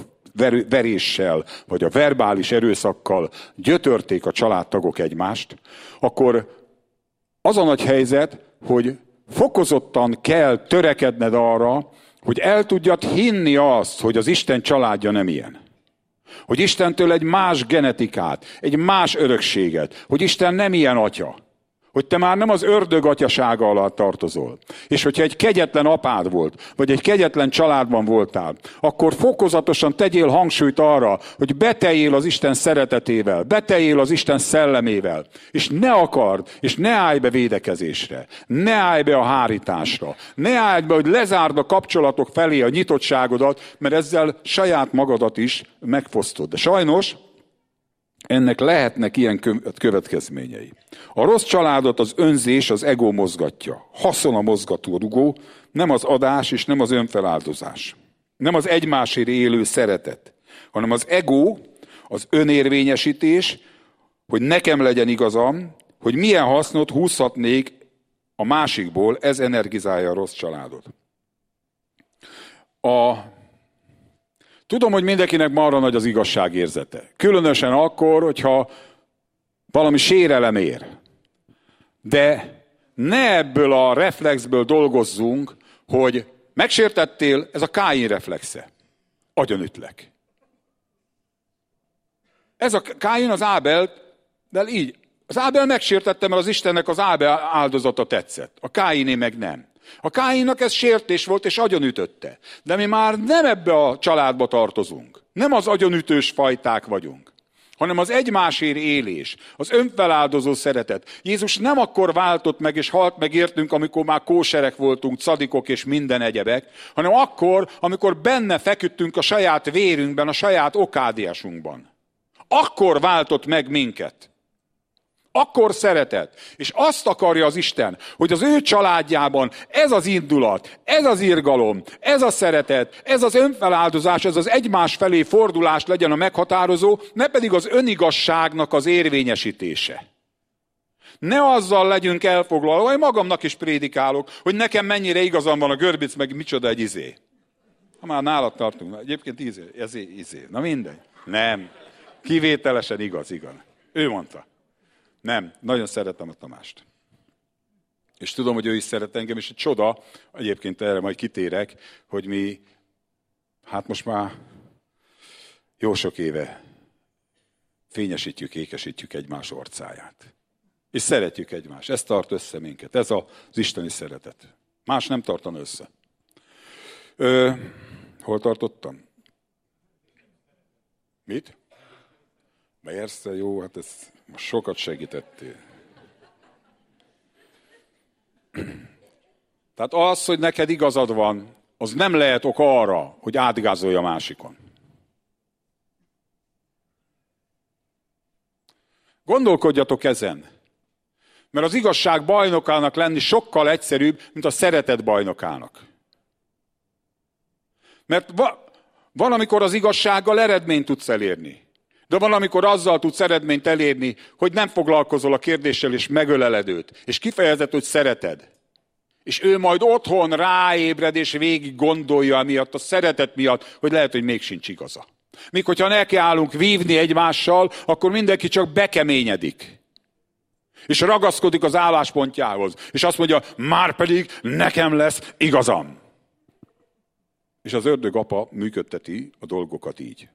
veréssel, vagy a verbális erőszakkal gyötörték a családtagok egymást, akkor az a nagy helyzet, hogy fokozottan kell törekedned arra, hogy el tudjad hinni azt, hogy az Isten családja nem ilyen. Hogy Istentől egy más genetikát, egy más örökséget, hogy Isten nem ilyen atya hogy te már nem az ördög atyasága alatt tartozol. És hogyha egy kegyetlen apád volt, vagy egy kegyetlen családban voltál, akkor fokozatosan tegyél hangsúlyt arra, hogy beteljél az Isten szeretetével, beteljél az Isten szellemével, és ne akard, és ne állj be védekezésre, ne állj be a hárításra, ne állj be, hogy lezárd a kapcsolatok felé a nyitottságodat, mert ezzel saját magadat is megfosztod. De sajnos ennek lehetnek ilyen következményei. A rossz családot az önzés, az ego mozgatja. Haszon a mozgató rugó, nem az adás és nem az önfeláldozás. Nem az egymásért élő szeretet, hanem az ego, az önérvényesítés, hogy nekem legyen igazam, hogy milyen hasznot húzhatnék a másikból, ez energizálja a rossz családot. A Tudom, hogy mindenkinek marra nagy az igazságérzete. Különösen akkor, hogyha valami sérelem ér. De ne ebből a reflexből dolgozzunk, hogy megsértettél, ez a Káin reflexe. Agyonütlek. Ez a Káin az Ábel, de így. Az Ábel megsértette, mert az Istennek az Ábel áldozata tetszett. A Káiné meg nem. A Káinnak ez sértés volt, és agyonütötte. De mi már nem ebbe a családba tartozunk. Nem az agyonütős fajták vagyunk hanem az egymásért élés, az önfeláldozó szeretet. Jézus nem akkor váltott meg és halt meg értünk, amikor már kóserek voltunk, cadikok és minden egyebek, hanem akkor, amikor benne feküdtünk a saját vérünkben, a saját okádiásunkban. Akkor váltott meg minket. Akkor szeretet. És azt akarja az Isten, hogy az ő családjában ez az indulat, ez az irgalom, ez a szeretet, ez az önfeláldozás, ez az egymás felé fordulás legyen a meghatározó, ne pedig az önigasságnak az érvényesítése. Ne azzal legyünk elfoglalva, hogy magamnak is prédikálok, hogy nekem mennyire igazam van a görbic, meg micsoda egy izé. Ha már nálad tartunk, egyébként izé, ez izé. Na mindegy. Nem. Kivételesen igaz, igaz. Ő mondta. Nem, nagyon szeretem a Tamást. És tudom, hogy ő is szeret engem, és egy csoda, egyébként erre majd kitérek, hogy mi, hát most már jó sok éve fényesítjük, ékesítjük egymás orcáját. És szeretjük egymást. Ez tart össze minket. Ez az isteni szeretet. Más nem tartan össze. Ö, hol tartottam? Mit? Persze, jó, hát ez most sokat segítettél. Tehát az, hogy neked igazad van, az nem lehet ok arra, hogy átgázolj a másikon. Gondolkodjatok ezen. Mert az igazság bajnokának lenni sokkal egyszerűbb, mint a szeretet bajnokának. Mert va- van, amikor az igazsággal eredményt tudsz elérni. De van, amikor azzal tudsz eredményt elérni, hogy nem foglalkozol a kérdéssel, és megöleled őt. És kifejezed, hogy szereted. És ő majd otthon ráébred, és végig gondolja miatt, a szeretet miatt, hogy lehet, hogy még sincs igaza. Míg hogyha nekiállunk vívni egymással, akkor mindenki csak bekeményedik. És ragaszkodik az álláspontjához. És azt mondja, már pedig nekem lesz igazam. És az ördög apa működteti a dolgokat így.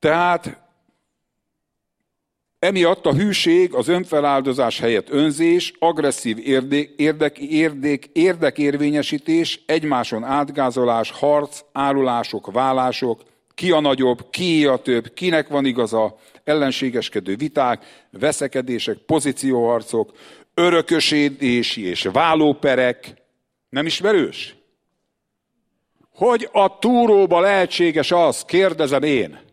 Tehát emiatt a hűség az önfeláldozás helyett önzés, agresszív érdek, érdek, érdek, érdekérvényesítés, egymáson átgázolás, harc, árulások, vállások, ki a nagyobb, ki a több, kinek van igaza, ellenségeskedő viták, veszekedések, pozícióharcok, örökösítési és vállóperek. Nem ismerős? Hogy a túróba lehetséges az, kérdezem én,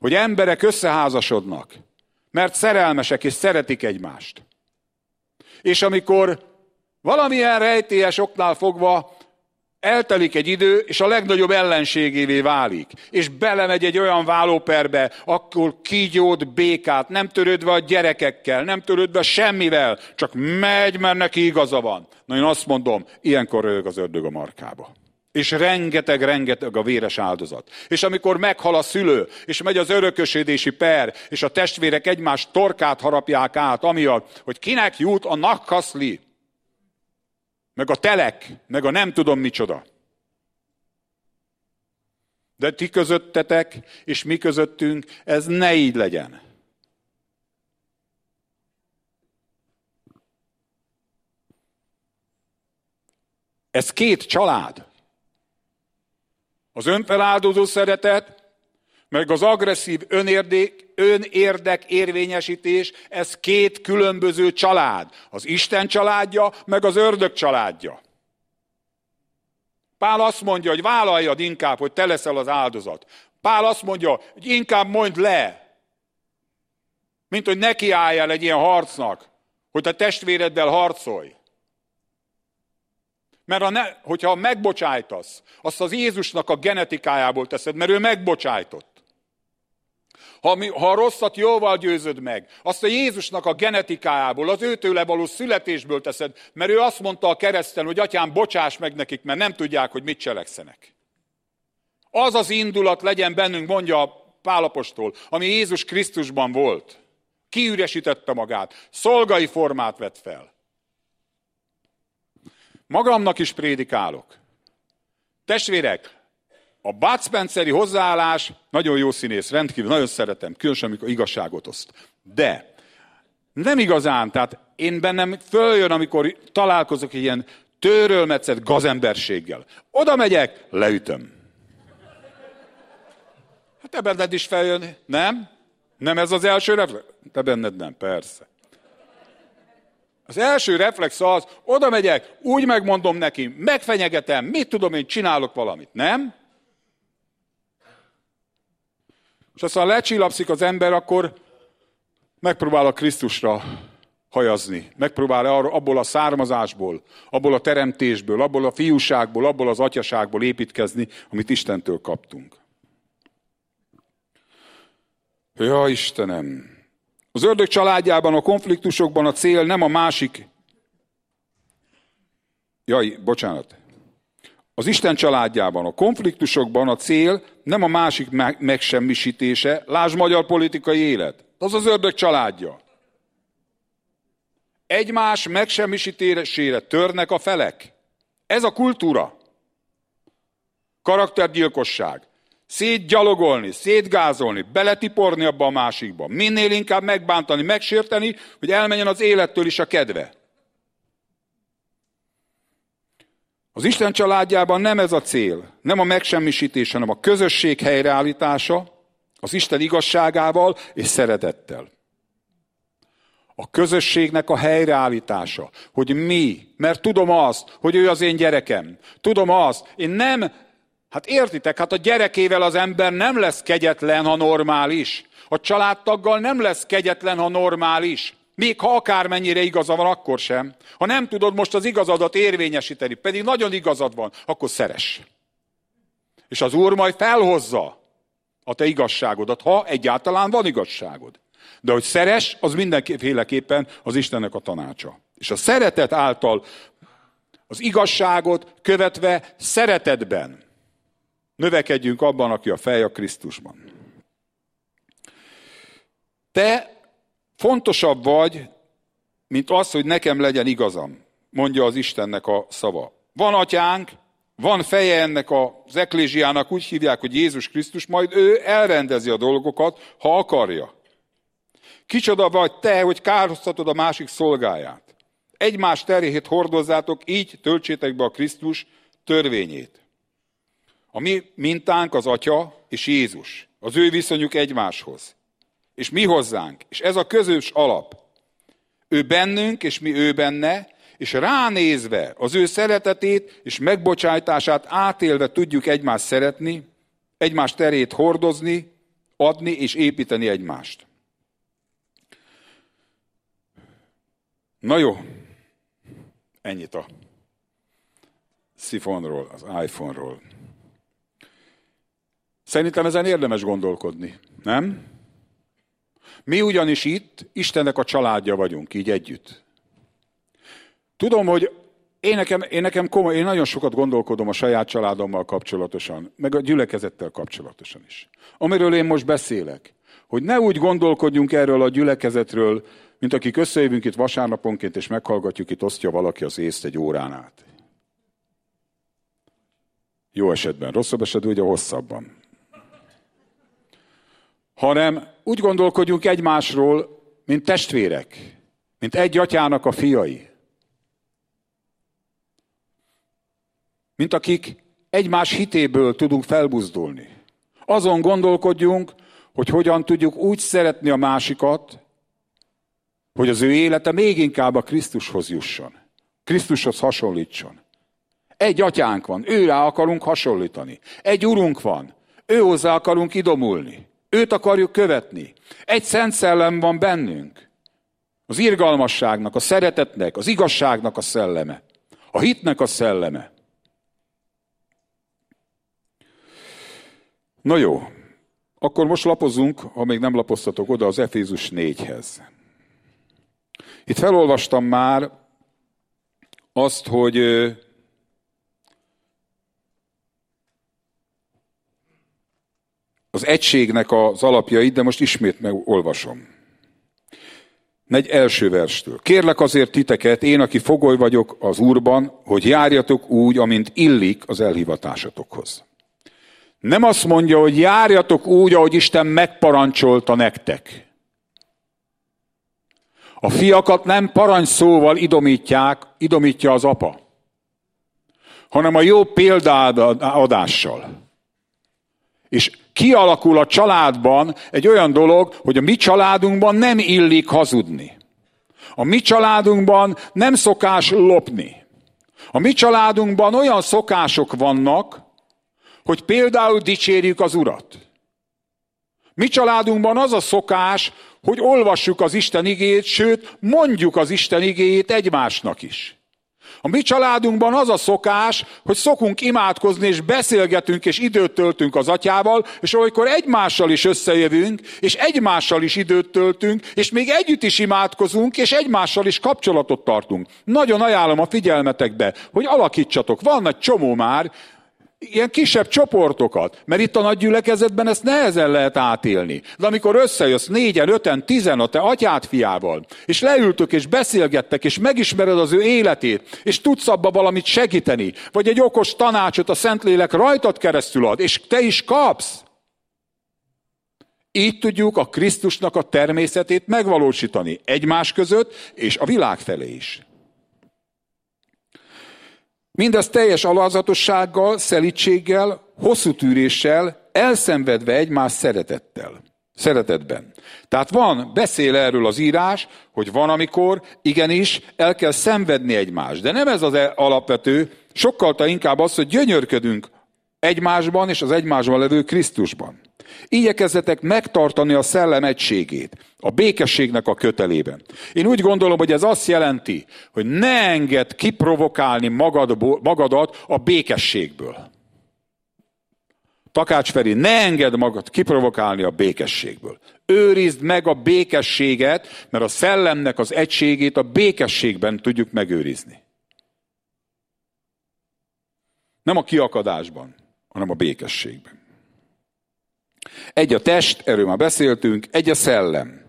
hogy emberek összeházasodnak, mert szerelmesek és szeretik egymást. És amikor valamilyen rejtélyes oknál fogva eltelik egy idő, és a legnagyobb ellenségévé válik, és belemegy egy olyan vállóperbe, akkor kígyót, békát, nem törődve a gyerekekkel, nem törődve semmivel, csak megy, mert neki igaza van. Na én azt mondom, ilyenkor rög az ördög a markába. És rengeteg-rengeteg a véres áldozat. És amikor meghal a szülő, és megy az örökösödési per, és a testvérek egymás torkát harapják át, amiatt, hogy kinek jut a nakkaszli, meg a telek, meg a nem tudom micsoda. De ti közöttetek, és mi közöttünk, ez ne így legyen. Ez két család. Az önfeláldozó szeretet, meg az agresszív önérdek, önérdek érvényesítés, ez két különböző család. Az Isten családja, meg az ördög családja. Pál azt mondja, hogy vállaljad inkább, hogy te leszel az áldozat. Pál azt mondja, hogy inkább mondd le, mint hogy nekiálljál egy ilyen harcnak, hogy a testvéreddel harcolj. Mert ha ne, hogyha megbocsájtasz, azt az Jézusnak a genetikájából teszed, mert ő megbocsájtott. Ha, mi, ha a rosszat jóval győzöd meg, azt a Jézusnak a genetikájából, az őtőle való születésből teszed, mert ő azt mondta a kereszten, hogy atyám, bocsáss meg nekik, mert nem tudják, hogy mit cselekszenek. Az az indulat legyen bennünk, mondja Pálapostól, ami Jézus Krisztusban volt. Kiüresítette magát, szolgai formát vett fel. Magamnak is prédikálok. Testvérek, a Bud hozzáállás nagyon jó színész, rendkívül, nagyon szeretem, különösen amikor igazságot oszt. De nem igazán, tehát én bennem följön, amikor találkozok ilyen törölmetszett gazemberséggel. Oda megyek, leütöm. Hát te benned is feljön, nem? Nem ez az első reflex? Te benned nem, persze. Az első reflex az, oda megyek, úgy megmondom neki, megfenyegetem, mit tudom én, csinálok valamit, nem? És aztán lecsillapszik az ember, akkor megpróbál a Krisztusra hajazni. Megpróbál abból a származásból, abból a teremtésből, abból a fiúságból, abból az atyaságból építkezni, amit Istentől kaptunk. Ja, Istenem! Az ördög családjában, a konfliktusokban a cél nem a másik. Jaj, bocsánat. Az Isten családjában, a konfliktusokban a cél nem a másik megsemmisítése, lásd magyar politikai élet. Az az ördög családja. Egymás megsemmisítésére törnek a felek. Ez a kultúra. Karaktergyilkosság szétgyalogolni, szétgázolni, beletiporni abba a másikba, minél inkább megbántani, megsérteni, hogy elmenjen az élettől is a kedve. Az Isten családjában nem ez a cél, nem a megsemmisítés, hanem a közösség helyreállítása, az Isten igazságával és szeretettel. A közösségnek a helyreállítása, hogy mi, mert tudom azt, hogy ő az én gyerekem. Tudom azt, én nem Hát értitek, hát a gyerekével az ember nem lesz kegyetlen, ha normális. A családtaggal nem lesz kegyetlen, ha normális. Még ha akármennyire igaza van, akkor sem. Ha nem tudod most az igazadat érvényesíteni, pedig nagyon igazad van, akkor szeres. És az Úr majd felhozza a te igazságodat, ha egyáltalán van igazságod. De hogy szeres, az mindenféleképpen az Istennek a tanácsa. És a szeretet által az igazságot követve szeretetben Növekedjünk abban, aki a fej a Krisztusban. Te fontosabb vagy, mint az, hogy nekem legyen igazam, mondja az Istennek a szava. Van atyánk, van feje ennek az eklésiának, úgy hívják, hogy Jézus Krisztus, majd ő elrendezi a dolgokat, ha akarja. Kicsoda vagy te, hogy kárhoztatod a másik szolgáját. Egymás terhét hordozzátok, így töltsétek be a Krisztus törvényét. A mi mintánk az Atya és Jézus. Az ő viszonyuk egymáshoz. És mi hozzánk. És ez a közös alap. Ő bennünk, és mi ő benne, és ránézve az ő szeretetét és megbocsájtását átélve tudjuk egymást szeretni, egymás terét hordozni, adni és építeni egymást. Na jó, ennyit a szifonról, az iPhone-ról. Szerintem ezen érdemes gondolkodni, nem? Mi ugyanis itt Istennek a családja vagyunk, így együtt. Tudom, hogy én nekem, én nekem komoly, én nagyon sokat gondolkodom a saját családommal kapcsolatosan, meg a gyülekezettel kapcsolatosan is. Amiről én most beszélek, hogy ne úgy gondolkodjunk erről a gyülekezetről, mint akik összejövünk itt vasárnaponként, és meghallgatjuk, itt osztja valaki az észt egy órán át. Jó esetben, rosszabb esetben ugye hosszabban. Hanem úgy gondolkodjunk egymásról, mint testvérek, mint egy atyának a fiai. Mint akik egymás hitéből tudunk felbuzdulni. Azon gondolkodjunk, hogy hogyan tudjuk úgy szeretni a másikat, hogy az ő élete még inkább a Krisztushoz jusson. Krisztushoz hasonlítson. Egy atyánk van, őre akarunk hasonlítani. Egy urunk van, ő akarunk idomulni. Őt akarjuk követni. Egy szent szellem van bennünk. Az irgalmasságnak, a szeretetnek, az igazságnak a szelleme. A hitnek a szelleme. Na jó, akkor most lapozunk, ha még nem lapoztatok oda, az Efézus 4-hez. Itt felolvastam már azt, hogy az egységnek az alapjait, de most ismét megolvasom. Megy első verstől. Kérlek azért titeket, én, aki fogoly vagyok az Úrban, hogy járjatok úgy, amint illik az elhivatásatokhoz. Nem azt mondja, hogy járjatok úgy, ahogy Isten megparancsolta nektek. A fiakat nem parancsszóval idomítják, idomítja az apa, hanem a jó példáadással. És kialakul a családban egy olyan dolog, hogy a mi családunkban nem illik hazudni. A mi családunkban nem szokás lopni. A mi családunkban olyan szokások vannak, hogy például dicsérjük az Urat. Mi családunkban az a szokás, hogy olvassuk az Isten igét, sőt, mondjuk az Isten igéjét egymásnak is. A mi családunkban az a szokás, hogy szokunk imádkozni, és beszélgetünk, és időt töltünk az atyával, és olykor egymással is összejövünk, és egymással is időt töltünk, és még együtt is imádkozunk, és egymással is kapcsolatot tartunk. Nagyon ajánlom a figyelmetekbe, hogy alakítsatok. Van egy csomó már, ilyen kisebb csoportokat, mert itt a nagy gyülekezetben ezt nehezen lehet átélni. De amikor összejössz négyen, öten, tizen a te atyád fiával, és leültök, és beszélgettek, és megismered az ő életét, és tudsz abba valamit segíteni, vagy egy okos tanácsot a Szentlélek rajtad keresztül ad, és te is kapsz, így tudjuk a Krisztusnak a természetét megvalósítani egymás között, és a világ felé is. Mindez teljes alázatossággal, szelítséggel, hosszú tűréssel, elszenvedve egymás szeretettel. Szeretetben. Tehát van, beszél erről az írás, hogy van, amikor igenis el kell szenvedni egymást. De nem ez az e- alapvető, sokkal inkább az, hogy gyönyörködünk egymásban és az egymásban levő Krisztusban. Igyekezzetek megtartani a szellem egységét, a békességnek a kötelében. Én úgy gondolom, hogy ez azt jelenti, hogy ne engedd kiprovokálni magad, magadat a békességből. Takács Feri, ne engedd magad kiprovokálni a békességből. Őrizd meg a békességet, mert a szellemnek az egységét a békességben tudjuk megőrizni. Nem a kiakadásban, hanem a békességben. Egy a test, erről már beszéltünk, egy a szellem.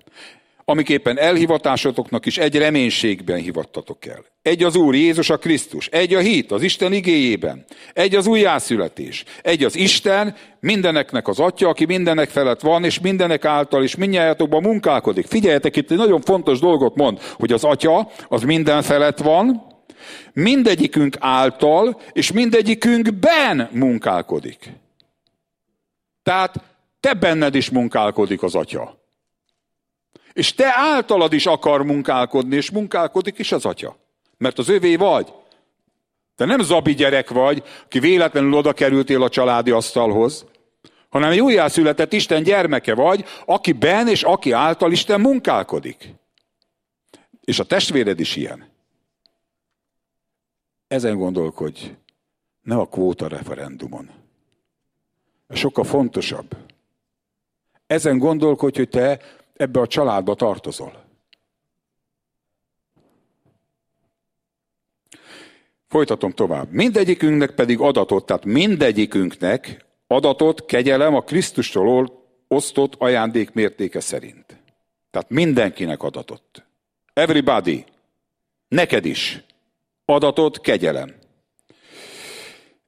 Amiképpen elhivatásotoknak is egy reménységben hivattatok el. Egy az Úr Jézus a Krisztus, egy a hit az Isten igéjében, egy az újjászületés, egy az Isten, mindeneknek az Atya, aki mindenek felett van, és mindenek által is mindnyájátokban munkálkodik. Figyeljetek, itt egy nagyon fontos dolgot mond, hogy az Atya az minden felett van, mindegyikünk által, és mindegyikünkben munkálkodik. Tehát te benned is munkálkodik az atya. És te általad is akar munkálkodni, és munkálkodik is az atya. Mert az övé vagy. Te nem zabi gyerek vagy, aki véletlenül oda kerültél a családi asztalhoz, hanem egy újjászületett Isten gyermeke vagy, aki ben és aki által Isten munkálkodik. És a testvéred is ilyen. Ezen gondolkodj, ne a kvóta referendumon. Ez sokkal fontosabb. Ezen gondolkodj, hogy te ebbe a családba tartozol. Folytatom tovább. Mindegyikünknek pedig adatot, tehát mindegyikünknek adatot kegyelem a Krisztustól osztott ajándék mértéke szerint. Tehát mindenkinek adatott. Everybody. Neked is. Adatot kegyelem.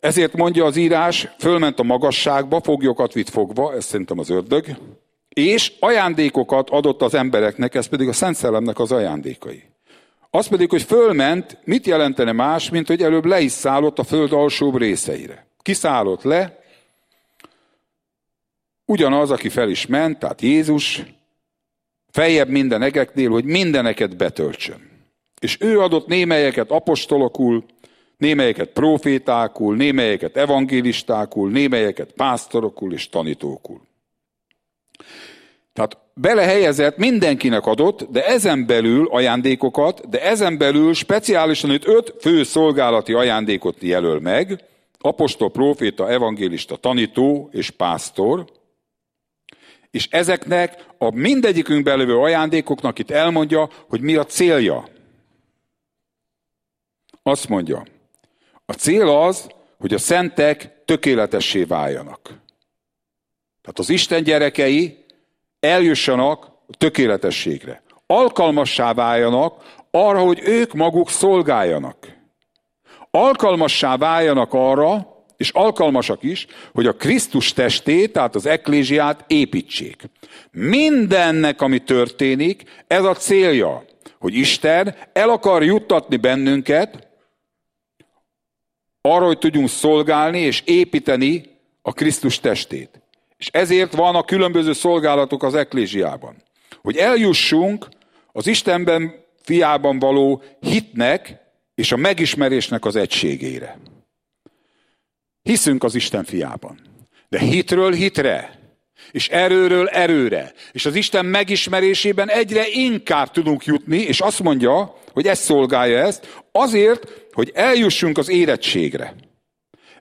Ezért mondja az írás, fölment a magasságba, foglyokat vitt fogva, ez szerintem az ördög, és ajándékokat adott az embereknek, ez pedig a Szent Szellemnek az ajándékai. Az pedig, hogy fölment, mit jelentene más, mint hogy előbb le is szállott a föld alsóbb részeire. Kiszállott le, ugyanaz, aki fel is ment, tehát Jézus, feljebb minden egeknél, hogy mindeneket betöltsön. És ő adott némelyeket apostolokul, némelyeket profétákul, némelyeket evangélistákul, némelyeket pásztorokul és tanítókul. Tehát belehelyezett, mindenkinek adott, de ezen belül ajándékokat, de ezen belül speciálisan itt öt fő szolgálati ajándékot jelöl meg, apostol, proféta, evangélista, tanító és pásztor, és ezeknek a mindegyikünk belővő ajándékoknak itt elmondja, hogy mi a célja. Azt mondja, a cél az, hogy a szentek tökéletessé váljanak. Tehát az Isten gyerekei eljussanak a tökéletességre. Alkalmassá váljanak arra, hogy ők maguk szolgáljanak. Alkalmassá váljanak arra, és alkalmasak is, hogy a Krisztus testét, tehát az eklésiát építsék. Mindennek, ami történik, ez a célja, hogy Isten el akar juttatni bennünket arra, hogy tudjunk szolgálni és építeni a Krisztus testét. És ezért van a különböző szolgálatok az eklésiában. Hogy eljussunk az Istenben fiában való hitnek és a megismerésnek az egységére. Hiszünk az Isten fiában. De hitről hitre, és erőről erőre, és az Isten megismerésében egyre inkább tudunk jutni, és azt mondja, hogy ez szolgálja ezt, azért, hogy eljussunk az érettségre.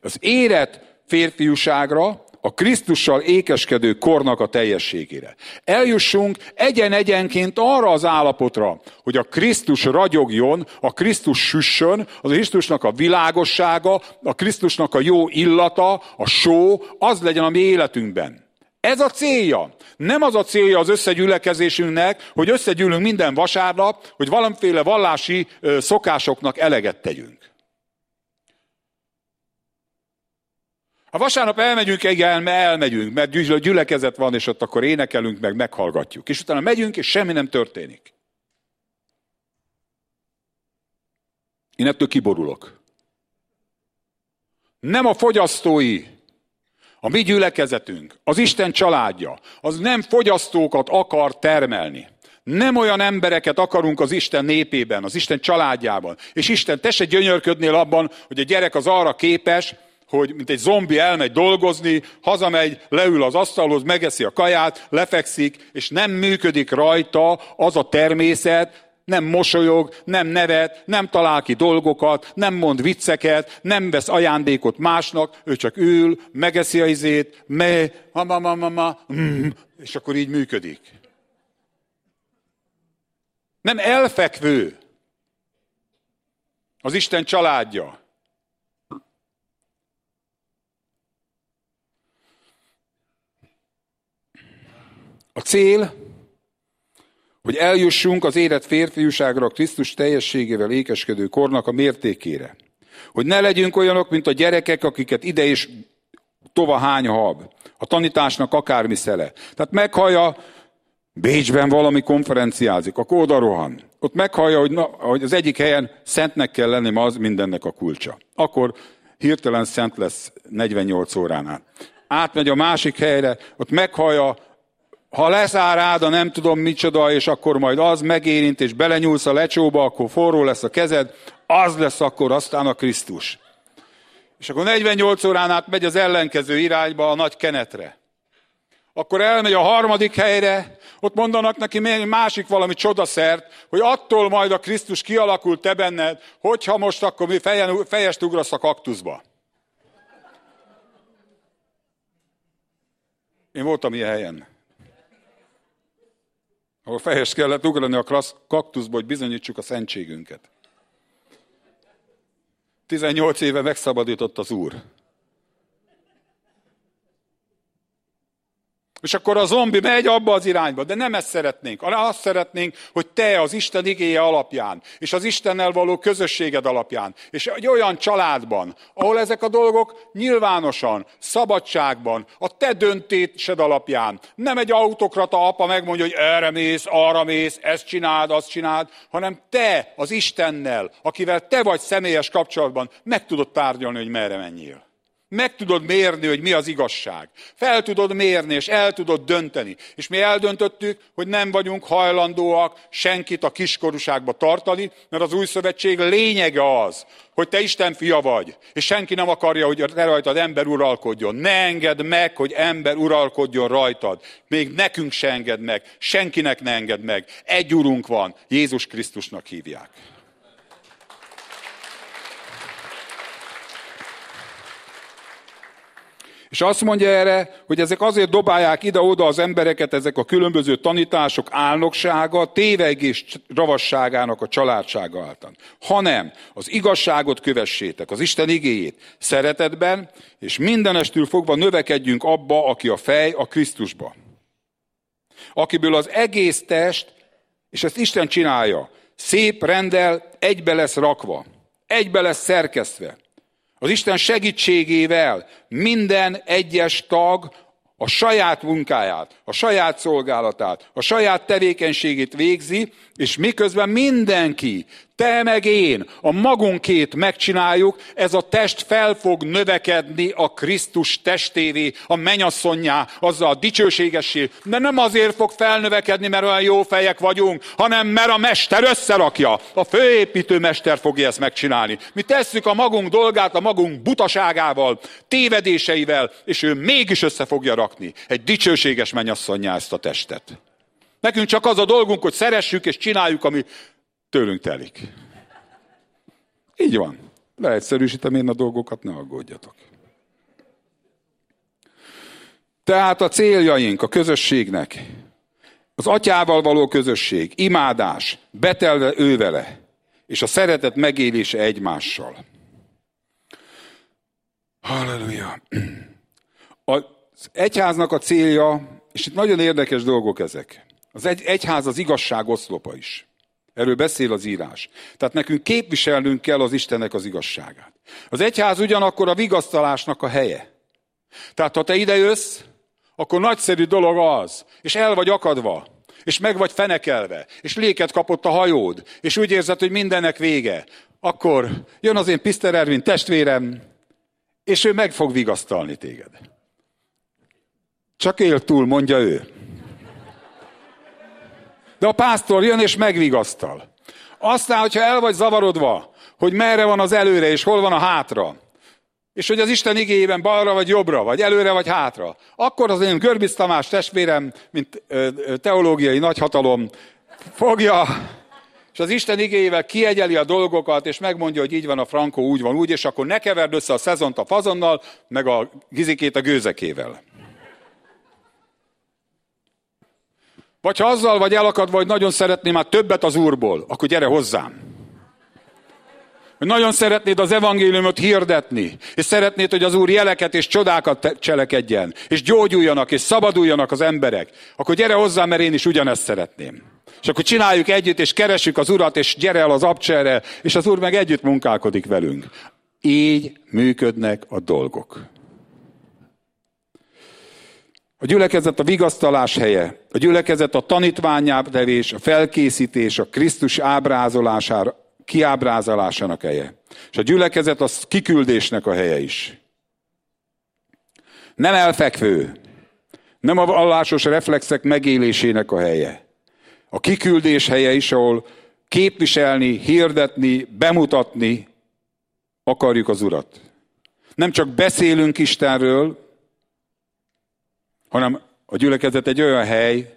Az érett férfiúságra, a Krisztussal ékeskedő kornak a teljességére. Eljussunk egyen-egyenként arra az állapotra, hogy a Krisztus ragyogjon, a Krisztus süssön, az Krisztusnak a világossága, a Krisztusnak a jó illata, a só, az legyen a mi életünkben. Ez a célja. Nem az a célja az összegyülekezésünknek, hogy összegyűlünk minden vasárnap, hogy valamiféle vallási szokásoknak eleget tegyünk. Ha vasárnap elmegyünk, igen, elmegyünk, mert gyülekezet van, és ott akkor énekelünk, meg meghallgatjuk. És utána megyünk, és semmi nem történik. Én ettől kiborulok. Nem a fogyasztói, a mi gyülekezetünk, az Isten családja, az nem fogyasztókat akar termelni. Nem olyan embereket akarunk az Isten népében, az Isten családjában. És Isten, te se gyönyörködnél abban, hogy a gyerek az arra képes, hogy mint egy zombi elmegy dolgozni, hazamegy, leül az asztalhoz, megeszi a kaját, lefekszik, és nem működik rajta az a természet, nem mosolyog, nem nevet, nem talál ki dolgokat, nem mond vicceket, nem vesz ajándékot másnak, ő csak ül, megeszi a izét, me, ma, ma, ma, ma, ma mm, és akkor így működik. Nem elfekvő az Isten családja. A cél, hogy eljussunk az élet férfiúságra a Krisztus teljességével ékeskedő kornak a mértékére. Hogy ne legyünk olyanok, mint a gyerekek, akiket ide is tova hány hab. A tanításnak akármi szele. Tehát meghallja, Bécsben valami konferenciázik, akkor oda rohan. Ott meghallja, hogy, na, hogy az egyik helyen szentnek kell lenni, az mindennek a kulcsa. Akkor hirtelen szent lesz 48 óránál. Átmegy a másik helyre, ott meghallja, ha leszáll rád a nem tudom micsoda, és akkor majd az megérint, és belenyúlsz a lecsóba, akkor forró lesz a kezed, az lesz akkor aztán a Krisztus. És akkor 48 órán át megy az ellenkező irányba a nagy kenetre. Akkor elmegy a harmadik helyre, ott mondanak neki még másik valami csodaszert, hogy attól majd a Krisztus kialakult te benned, hogyha most akkor mi fejen, fejest ugrasz a kaktuszba. Én voltam ilyen helyen ahol fejes kellett ugrani a kaktuszba, hogy bizonyítsuk a szentségünket. 18 éve megszabadított az Úr. És akkor a zombi megy abba az irányba, de nem ezt szeretnénk. hanem Azt szeretnénk, hogy te az Isten igéje alapján, és az Istennel való közösséged alapján, és egy olyan családban, ahol ezek a dolgok nyilvánosan, szabadságban, a te döntésed alapján, nem egy autokrata apa megmondja, hogy erre mész, arra mész, ezt csináld, azt csináld, hanem te az Istennel, akivel te vagy személyes kapcsolatban, meg tudod tárgyalni, hogy merre menjél. Meg tudod mérni, hogy mi az igazság. Fel tudod mérni, és el tudod dönteni. És mi eldöntöttük, hogy nem vagyunk hajlandóak senkit a kiskorúságba tartani, mert az új szövetség lényege az, hogy te Isten fia vagy, és senki nem akarja, hogy te rajtad ember uralkodjon. Ne engedd meg, hogy ember uralkodjon rajtad. Még nekünk se engedd meg, senkinek ne engedd meg. Egy urunk van, Jézus Krisztusnak hívják. És azt mondja erre, hogy ezek azért dobálják ide-oda az embereket, ezek a különböző tanítások álnoksága, tévegés ravasságának a családsága által. Hanem az igazságot kövessétek, az Isten igéjét szeretetben, és mindenestül fogva növekedjünk abba, aki a fej, a Krisztusba. Akiből az egész test, és ezt Isten csinálja, szép rendel, egybe lesz rakva, egybe lesz szerkesztve. Az Isten segítségével minden egyes tag a saját munkáját, a saját szolgálatát, a saját tevékenységét végzi, és miközben mindenki te meg én, a magunkét megcsináljuk, ez a test fel fog növekedni a Krisztus testévé, a menyasszonyá, azzal a dicsőségessé. De nem azért fog felnövekedni, mert olyan jó fejek vagyunk, hanem mert a mester összerakja. A főépítő mester fogja ezt megcsinálni. Mi tesszük a magunk dolgát a magunk butaságával, tévedéseivel, és ő mégis össze fogja rakni. Egy dicsőséges menyasszonyá ezt a testet. Nekünk csak az a dolgunk, hogy szeressük és csináljuk, ami tőlünk telik. Így van. Leegyszerűsítem én a dolgokat, ne aggódjatok. Tehát a céljaink a közösségnek, az atyával való közösség, imádás, betelve ővele, és a szeretet megélése egymással. Halleluja! Az egyháznak a célja, és itt nagyon érdekes dolgok ezek. Az egy, egyház az igazság oszlopa is. Erről beszél az írás. Tehát nekünk képviselnünk kell az Istennek az igazságát. Az egyház ugyanakkor a vigasztalásnak a helye. Tehát ha te ide jössz, akkor nagyszerű dolog az, és el vagy akadva, és meg vagy fenekelve, és léket kapott a hajód, és úgy érzed, hogy mindennek vége, akkor jön az én Piszter Ervin testvérem, és ő meg fog vigasztalni téged. Csak él túl, mondja ő. De a pásztor jön és megvigasztal. Aztán, hogyha el vagy zavarodva, hogy merre van az előre és hol van a hátra, és hogy az Isten igényében balra vagy jobbra, vagy előre vagy hátra, akkor az én Görbic Tamás testvérem, mint teológiai nagyhatalom, fogja, és az Isten igényével kiegyeli a dolgokat, és megmondja, hogy így van a frankó, úgy van, úgy, és akkor ne keverd össze a szezont a fazonnal, meg a gizikét a gőzekével. Vagy ha azzal vagy elakadva, hogy nagyon szeretném már többet az Úrból, akkor gyere hozzám. Hogy nagyon szeretnéd az evangéliumot hirdetni, és szeretnéd, hogy az Úr jeleket és csodákat cselekedjen, és gyógyuljanak, és szabaduljanak az emberek, akkor gyere hozzám, mert én is ugyanezt szeretném. És akkor csináljuk együtt, és keressük az Urat, és gyere el az abcserre, és az Úr meg együtt munkálkodik velünk. Így működnek a dolgok. A gyülekezet a vigasztalás helye, a gyülekezet a tanítványávdevés, a felkészítés, a Krisztus ábrázolására, kiábrázolásának helye. És a gyülekezet a kiküldésnek a helye is. Nem elfekvő, nem a vallásos reflexek megélésének a helye. A kiküldés helye is, ahol képviselni, hirdetni, bemutatni akarjuk az Urat. Nem csak beszélünk Istenről, hanem a gyülekezet egy olyan hely,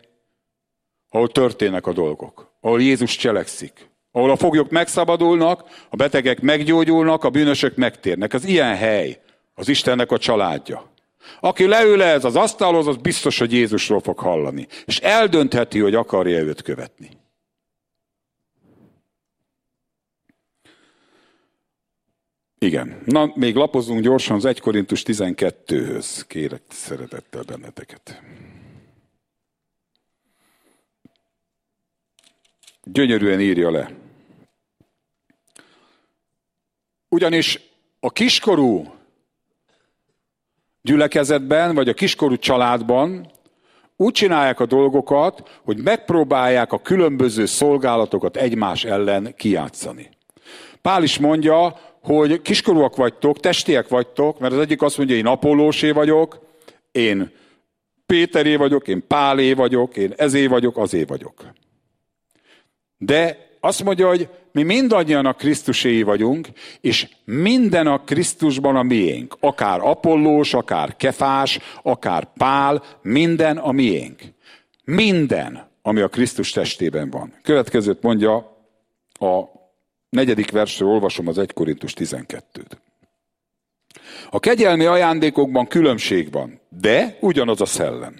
ahol történnek a dolgok, ahol Jézus cselekszik, ahol a foglyok megszabadulnak, a betegek meggyógyulnak, a bűnösök megtérnek. Ez ilyen hely, az Istennek a családja. Aki leül ez az asztalhoz, az biztos, hogy Jézusról fog hallani. És eldöntheti, hogy akarja őt követni. Igen. Na, még lapozunk gyorsan az 1 Korintus 12-höz. Kérek szeretettel benneteket. Gyönyörűen írja le. Ugyanis a kiskorú gyülekezetben, vagy a kiskorú családban úgy csinálják a dolgokat, hogy megpróbálják a különböző szolgálatokat egymás ellen kiátszani. Pál is mondja, hogy kiskorúak vagytok, testiek vagytok, mert az egyik azt mondja, én Apollósé vagyok, én Péteré vagyok, én Pálé vagyok, én ezé vagyok, azé vagyok. De azt mondja, hogy mi mindannyian a Krisztuséi vagyunk, és minden a Krisztusban a miénk. Akár Apollós, akár Kefás, akár Pál, minden a miénk. Minden, ami a Krisztus testében van. Következőt mondja a negyedik versről olvasom az 1 Korintus 12-t. A kegyelmi ajándékokban különbség van, de ugyanaz a szellem.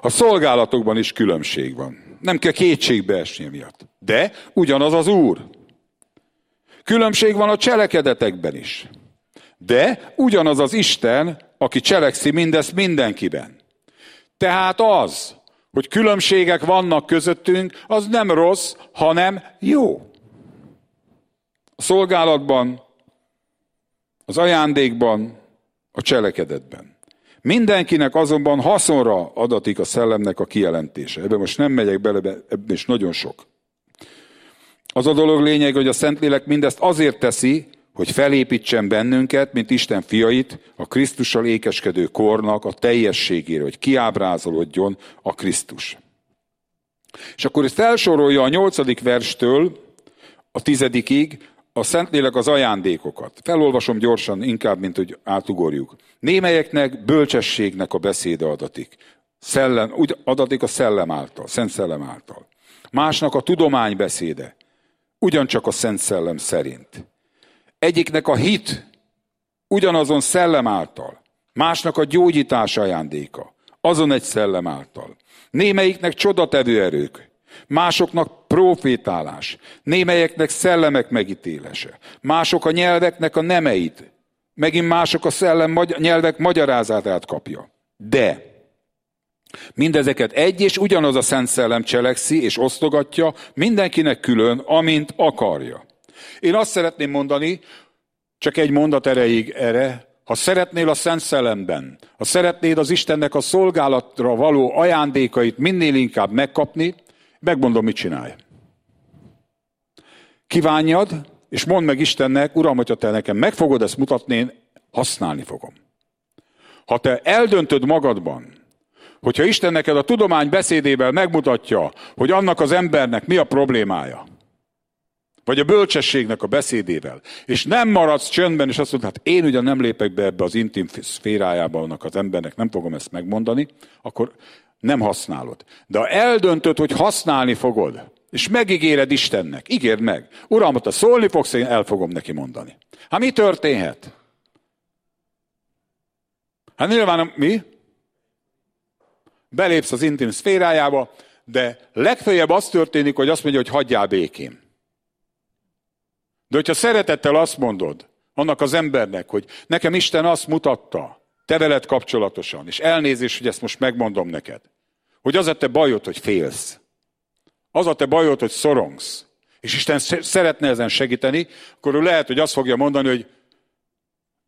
A szolgálatokban is különbség van. Nem kell kétségbe esni miatt. De ugyanaz az Úr. Különbség van a cselekedetekben is. De ugyanaz az Isten, aki cselekszi mindezt mindenkiben. Tehát az, hogy különbségek vannak közöttünk, az nem rossz, hanem jó. A szolgálatban, az ajándékban, a cselekedetben. Mindenkinek azonban haszonra adatik a szellemnek a kijelentése. Ebben most nem megyek bele, ebben is nagyon sok. Az a dolog lényeg, hogy a Szentlélek mindezt azért teszi, hogy felépítsen bennünket, mint Isten fiait, a Krisztussal ékeskedő kornak a teljességére, hogy kiábrázolódjon a Krisztus. És akkor itt felsorolja a nyolcadik verstől a tizedikig a Szentlélek az ajándékokat. Felolvasom gyorsan, inkább, mint hogy átugorjuk. Némelyeknek bölcsességnek a beszéde adatik. Szellem, úgy adatik a szellem által, Szent Szellem által. Másnak a tudomány beszéde, ugyancsak a Szent Szellem szerint. Egyiknek a hit, ugyanazon szellem által. Másnak a gyógyítás ajándéka, azon egy szellem által. Némelyiknek csodatevő erők, másoknak profétálás, némelyeknek szellemek megítélése, mások a nyelveknek a nemeit, megint mások a szellem nyelvek magyarázatát kapja. De mindezeket egy és ugyanaz a Szent Szellem cselekszi és osztogatja mindenkinek külön, amint akarja. Én azt szeretném mondani, csak egy mondat erejéig erre, ha szeretnél a Szent Szellemben, ha szeretnéd az Istennek a szolgálatra való ajándékait minél inkább megkapni, Megmondom, mit csinálj. Kívánjad, és mondd meg Istennek, Uram, hogyha te nekem meg fogod ezt mutatni, én használni fogom. Ha te eldöntöd magadban, hogyha Isten neked a tudomány beszédével megmutatja, hogy annak az embernek mi a problémája, vagy a bölcsességnek a beszédével, és nem maradsz csöndben, és azt mondod, hát én ugyan nem lépek be ebbe az intim szférájába annak az embernek, nem fogom ezt megmondani, akkor nem használod. De ha eldöntöd, hogy használni fogod, és megígéred Istennek, ígérd meg. Uram, ha szólni fogsz, én el fogom neki mondani. Hát mi történhet? Hát nyilván mi? Belépsz az intim szférájába, de legfeljebb az történik, hogy azt mondja, hogy hagyjál békén. De hogyha szeretettel azt mondod annak az embernek, hogy nekem Isten azt mutatta, te veled kapcsolatosan, és elnézés, hogy ezt most megmondom neked, hogy az a te bajod, hogy félsz. Az a te bajod, hogy szorongsz. És Isten szeretne ezen segíteni, akkor ő lehet, hogy azt fogja mondani, hogy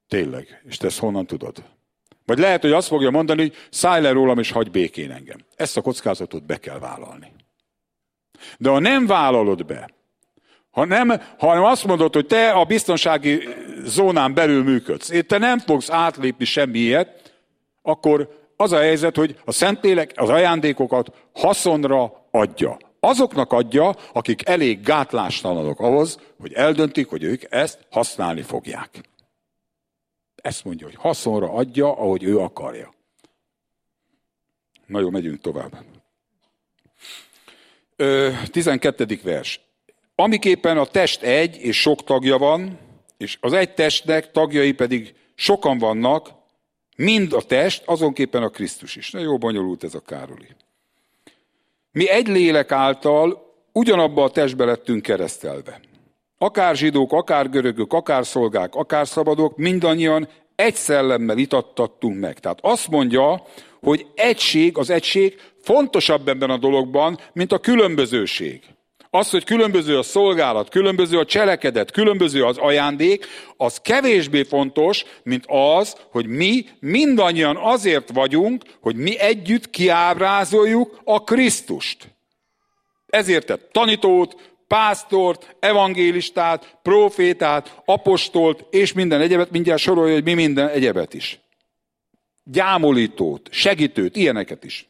tényleg, és te ezt honnan tudod? Vagy lehet, hogy azt fogja mondani, hogy szállj le rólam, és hagyj békén engem. Ezt a kockázatot be kell vállalni. De ha nem vállalod be, ha nem, hanem azt mondod, hogy te a biztonsági zónán belül működsz, és te nem fogsz átlépni semmi ilyet, akkor az a helyzet, hogy a Szentlélek az ajándékokat haszonra adja. Azoknak adja, akik elég gátlástalanok ahhoz, hogy eldöntik, hogy ők ezt használni fogják. Ezt mondja, hogy haszonra adja, ahogy ő akarja. Na jó, megyünk tovább. Ö, 12. vers. Amiképpen a test egy, és sok tagja van, és az egy testnek tagjai pedig sokan vannak, mind a test, azonképpen a Krisztus is. Na jó bonyolult ez a Károli. Mi egy lélek által ugyanabba a testbe lettünk keresztelve. akár zsidók, akár görögök, akár szolgák, akár szabadok, mindannyian egy szellemmel itattattunk meg. Tehát azt mondja, hogy egység, az egység fontosabb ebben a dologban, mint a különbözőség. Az, hogy különböző a szolgálat, különböző a cselekedet, különböző az ajándék, az kevésbé fontos, mint az, hogy mi mindannyian azért vagyunk, hogy mi együtt kiábrázoljuk a Krisztust. Ezért tett tanítót, pásztort, evangélistát, profétát, apostolt, és minden egyebet, mindjárt sorolja, hogy mi minden egyebet is. Gyámolítót, segítőt, ilyeneket is.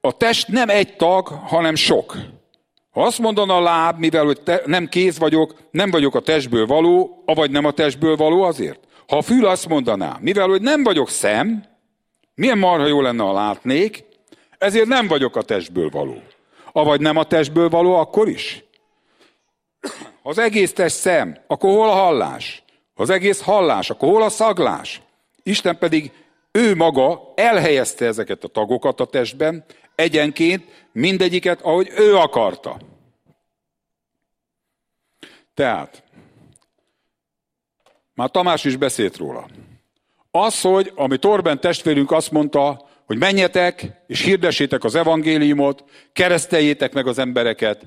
A test nem egy tag, hanem sok. Ha azt mondaná a láb, mivel hogy te, nem kéz vagyok, nem vagyok a testből való, avagy nem a testből való azért. Ha a fül azt mondaná, mivel hogy nem vagyok szem, milyen marha jó lenne, ha látnék, ezért nem vagyok a testből való. Avagy nem a testből való, akkor is. Ha az egész test szem, akkor hol a hallás? Ha az egész hallás, akkor hol a szaglás? Isten pedig ő maga elhelyezte ezeket a tagokat a testben, egyenként mindegyiket, ahogy ő akarta. Tehát, már Tamás is beszélt róla. Az, hogy ami Torben testvérünk azt mondta, hogy menjetek és hirdessétek az evangéliumot, kereszteljétek meg az embereket,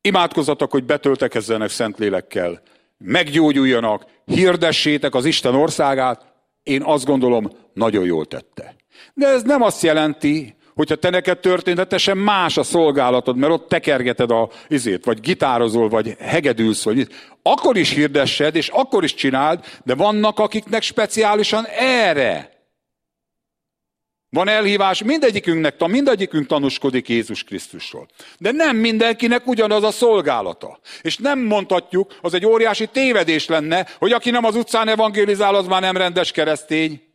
imádkozzatok, hogy betöltekezzenek Szentlélekkel, meggyógyuljanak, hirdessétek az Isten országát, én azt gondolom, nagyon jól tette. De ez nem azt jelenti, hogyha te neked történetesen más a szolgálatod, mert ott tekergeted a izét, vagy gitározol, vagy hegedülsz, vagy akkor is hirdessed, és akkor is csináld, de vannak, akiknek speciálisan erre van elhívás, mindegyikünknek, mindegyikünk tanúskodik Jézus Krisztusról. De nem mindenkinek ugyanaz a szolgálata. És nem mondhatjuk, az egy óriási tévedés lenne, hogy aki nem az utcán evangélizál, az már nem rendes keresztény.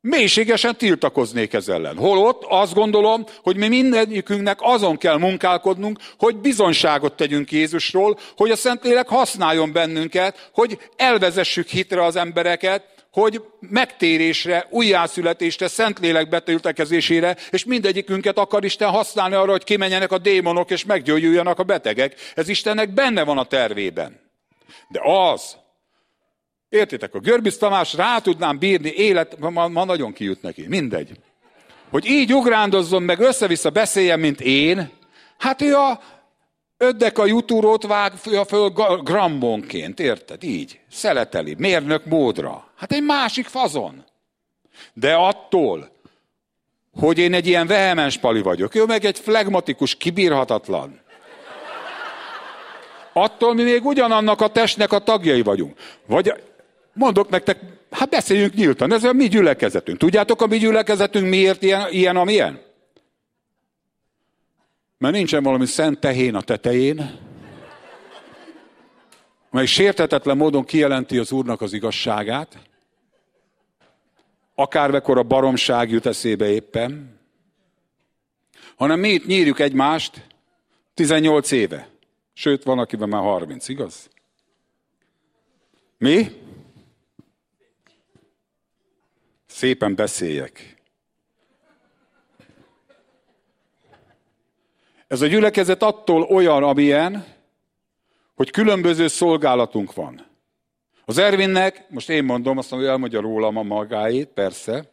Mélységesen tiltakoznék ez ellen. Holott azt gondolom, hogy mi mindegyikünknek azon kell munkálkodnunk, hogy bizonságot tegyünk Jézusról, hogy a Szentlélek használjon bennünket, hogy elvezessük hitre az embereket, hogy megtérésre, újjászületésre, Szentlélek betöltekezésére, és mindegyikünket akar Isten használni arra, hogy kimenjenek a démonok, és meggyógyuljanak a betegek. Ez Istennek benne van a tervében. De az, értitek, a Görbic Tamás rá tudnám bírni élet, ma, ma nagyon kijut neki, mindegy. Hogy így ugrándozzon meg, össze-vissza beszéljen, mint én, hát ő a Öddek a jutúrót vágja föl grambonként, érted? Így. Szeleteli. Mérnök módra. Hát egy másik fazon. De attól, hogy én egy ilyen vehemens pali vagyok, ő meg egy flegmatikus, kibírhatatlan. Attól mi még ugyanannak a testnek a tagjai vagyunk. Vagy mondok nektek, hát beszéljünk nyíltan, ez a mi gyülekezetünk. Tudjátok, a mi gyülekezetünk miért ilyen, ilyen amilyen? Mert nincsen valami szent tehén a tetején, mely sértetetlen módon kijelenti az Úrnak az igazságát, akármekor a baromság jut eszébe éppen, hanem mi itt nyírjuk egymást 18 éve. Sőt, van, akiben már 30, igaz? Mi? Szépen beszéljek. Ez a gyülekezet attól olyan, amilyen, hogy különböző szolgálatunk van. Az Ervinnek, most én mondom, azt mondom, hogy elmondja rólam a magáét, persze.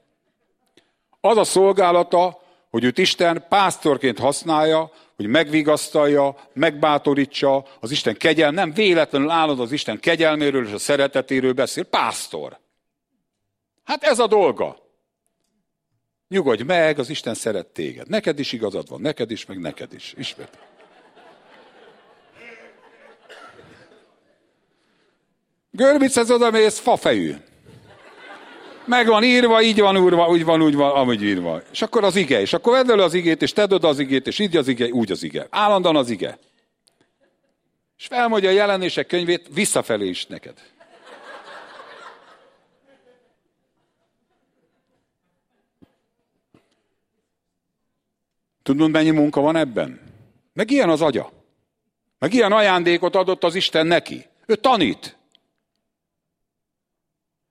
Az a szolgálata, hogy őt Isten pásztorként használja, hogy megvigasztalja, megbátorítsa, az Isten kegyel, nem véletlenül állod az Isten kegyelméről és a szeretetéről beszél, pásztor. Hát ez a dolga. Nyugodj meg, az Isten szeret téged. Neked is igazad van, neked is, meg neked is. Ismét. Görbichez oda mész, fafejű. Meg van írva, így van úrva, úgy van, úgy van, amúgy írva. És akkor az ige, és akkor vedd elő az igét, és tedd oda az igét, és így az ige, úgy az ige. Állandóan az ige. És felmondja a jelenések könyvét visszafelé is neked. Tudod, mennyi munka van ebben? Meg ilyen az agya. Meg ilyen ajándékot adott az Isten neki. Ő tanít.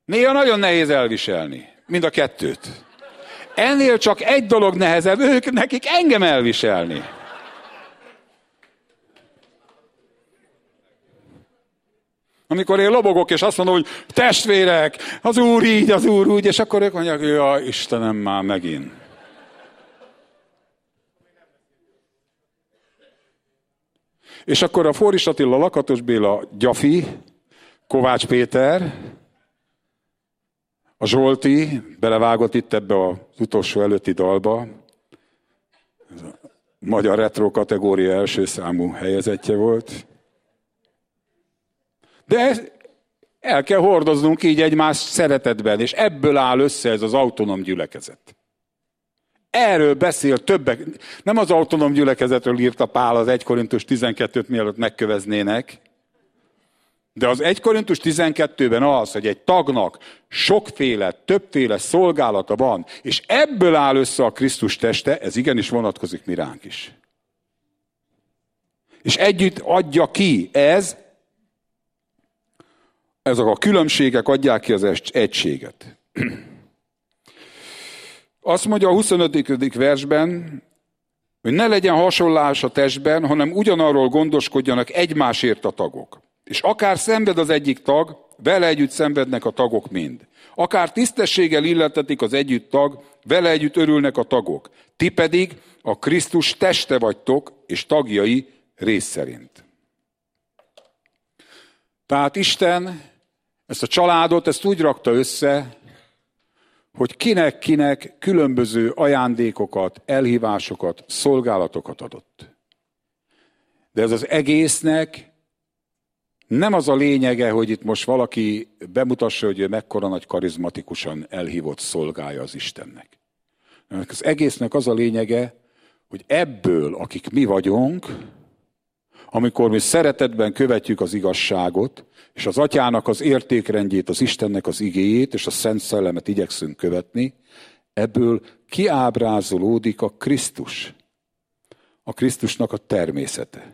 Néha nagyon nehéz elviselni. Mind a kettőt. Ennél csak egy dolog nehezebb, ők nekik engem elviselni. Amikor én lobogok, és azt mondom, hogy testvérek, az úr így, az úr úgy, és akkor ők mondják, ja, Istenem már megint. És akkor a Fóris Attila, Lakatos Béla, Gyafi, Kovács Péter, a Zsolti belevágott itt ebbe az utolsó előtti dalba. Magyar retro kategória első számú helyezetje volt. De el kell hordoznunk így egymás szeretetben, és ebből áll össze ez az autonóm gyülekezet. Erről beszél többek. Nem az autonóm gyülekezetről írta Pál az 1 Korintus 12-t, mielőtt megköveznének, de az 1 Korintus 12-ben az, hogy egy tagnak sokféle, többféle szolgálata van, és ebből áll össze a Krisztus teste, ez igenis vonatkozik mi ránk is. És együtt adja ki ez, ezek a különbségek adják ki az egységet. Azt mondja a 25. versben, hogy ne legyen hasonlás a testben, hanem ugyanarról gondoskodjanak egymásért a tagok. És akár szenved az egyik tag, vele együtt szenvednek a tagok mind. Akár tisztességgel illetetik az együtt tag, vele együtt örülnek a tagok. Ti pedig a Krisztus teste vagytok, és tagjai rész. Tehát Isten ezt a családot, ezt úgy rakta össze, hogy kinek-kinek különböző ajándékokat, elhívásokat, szolgálatokat adott. De ez az egésznek nem az a lényege, hogy itt most valaki bemutassa, hogy ő mekkora nagy karizmatikusan elhívott szolgája az Istennek. Az egésznek az a lényege, hogy ebből, akik mi vagyunk, amikor mi szeretetben követjük az igazságot, és az atyának az értékrendjét, az Istennek az igéjét, és a Szent Szellemet igyekszünk követni, ebből kiábrázolódik a Krisztus. A Krisztusnak a természete.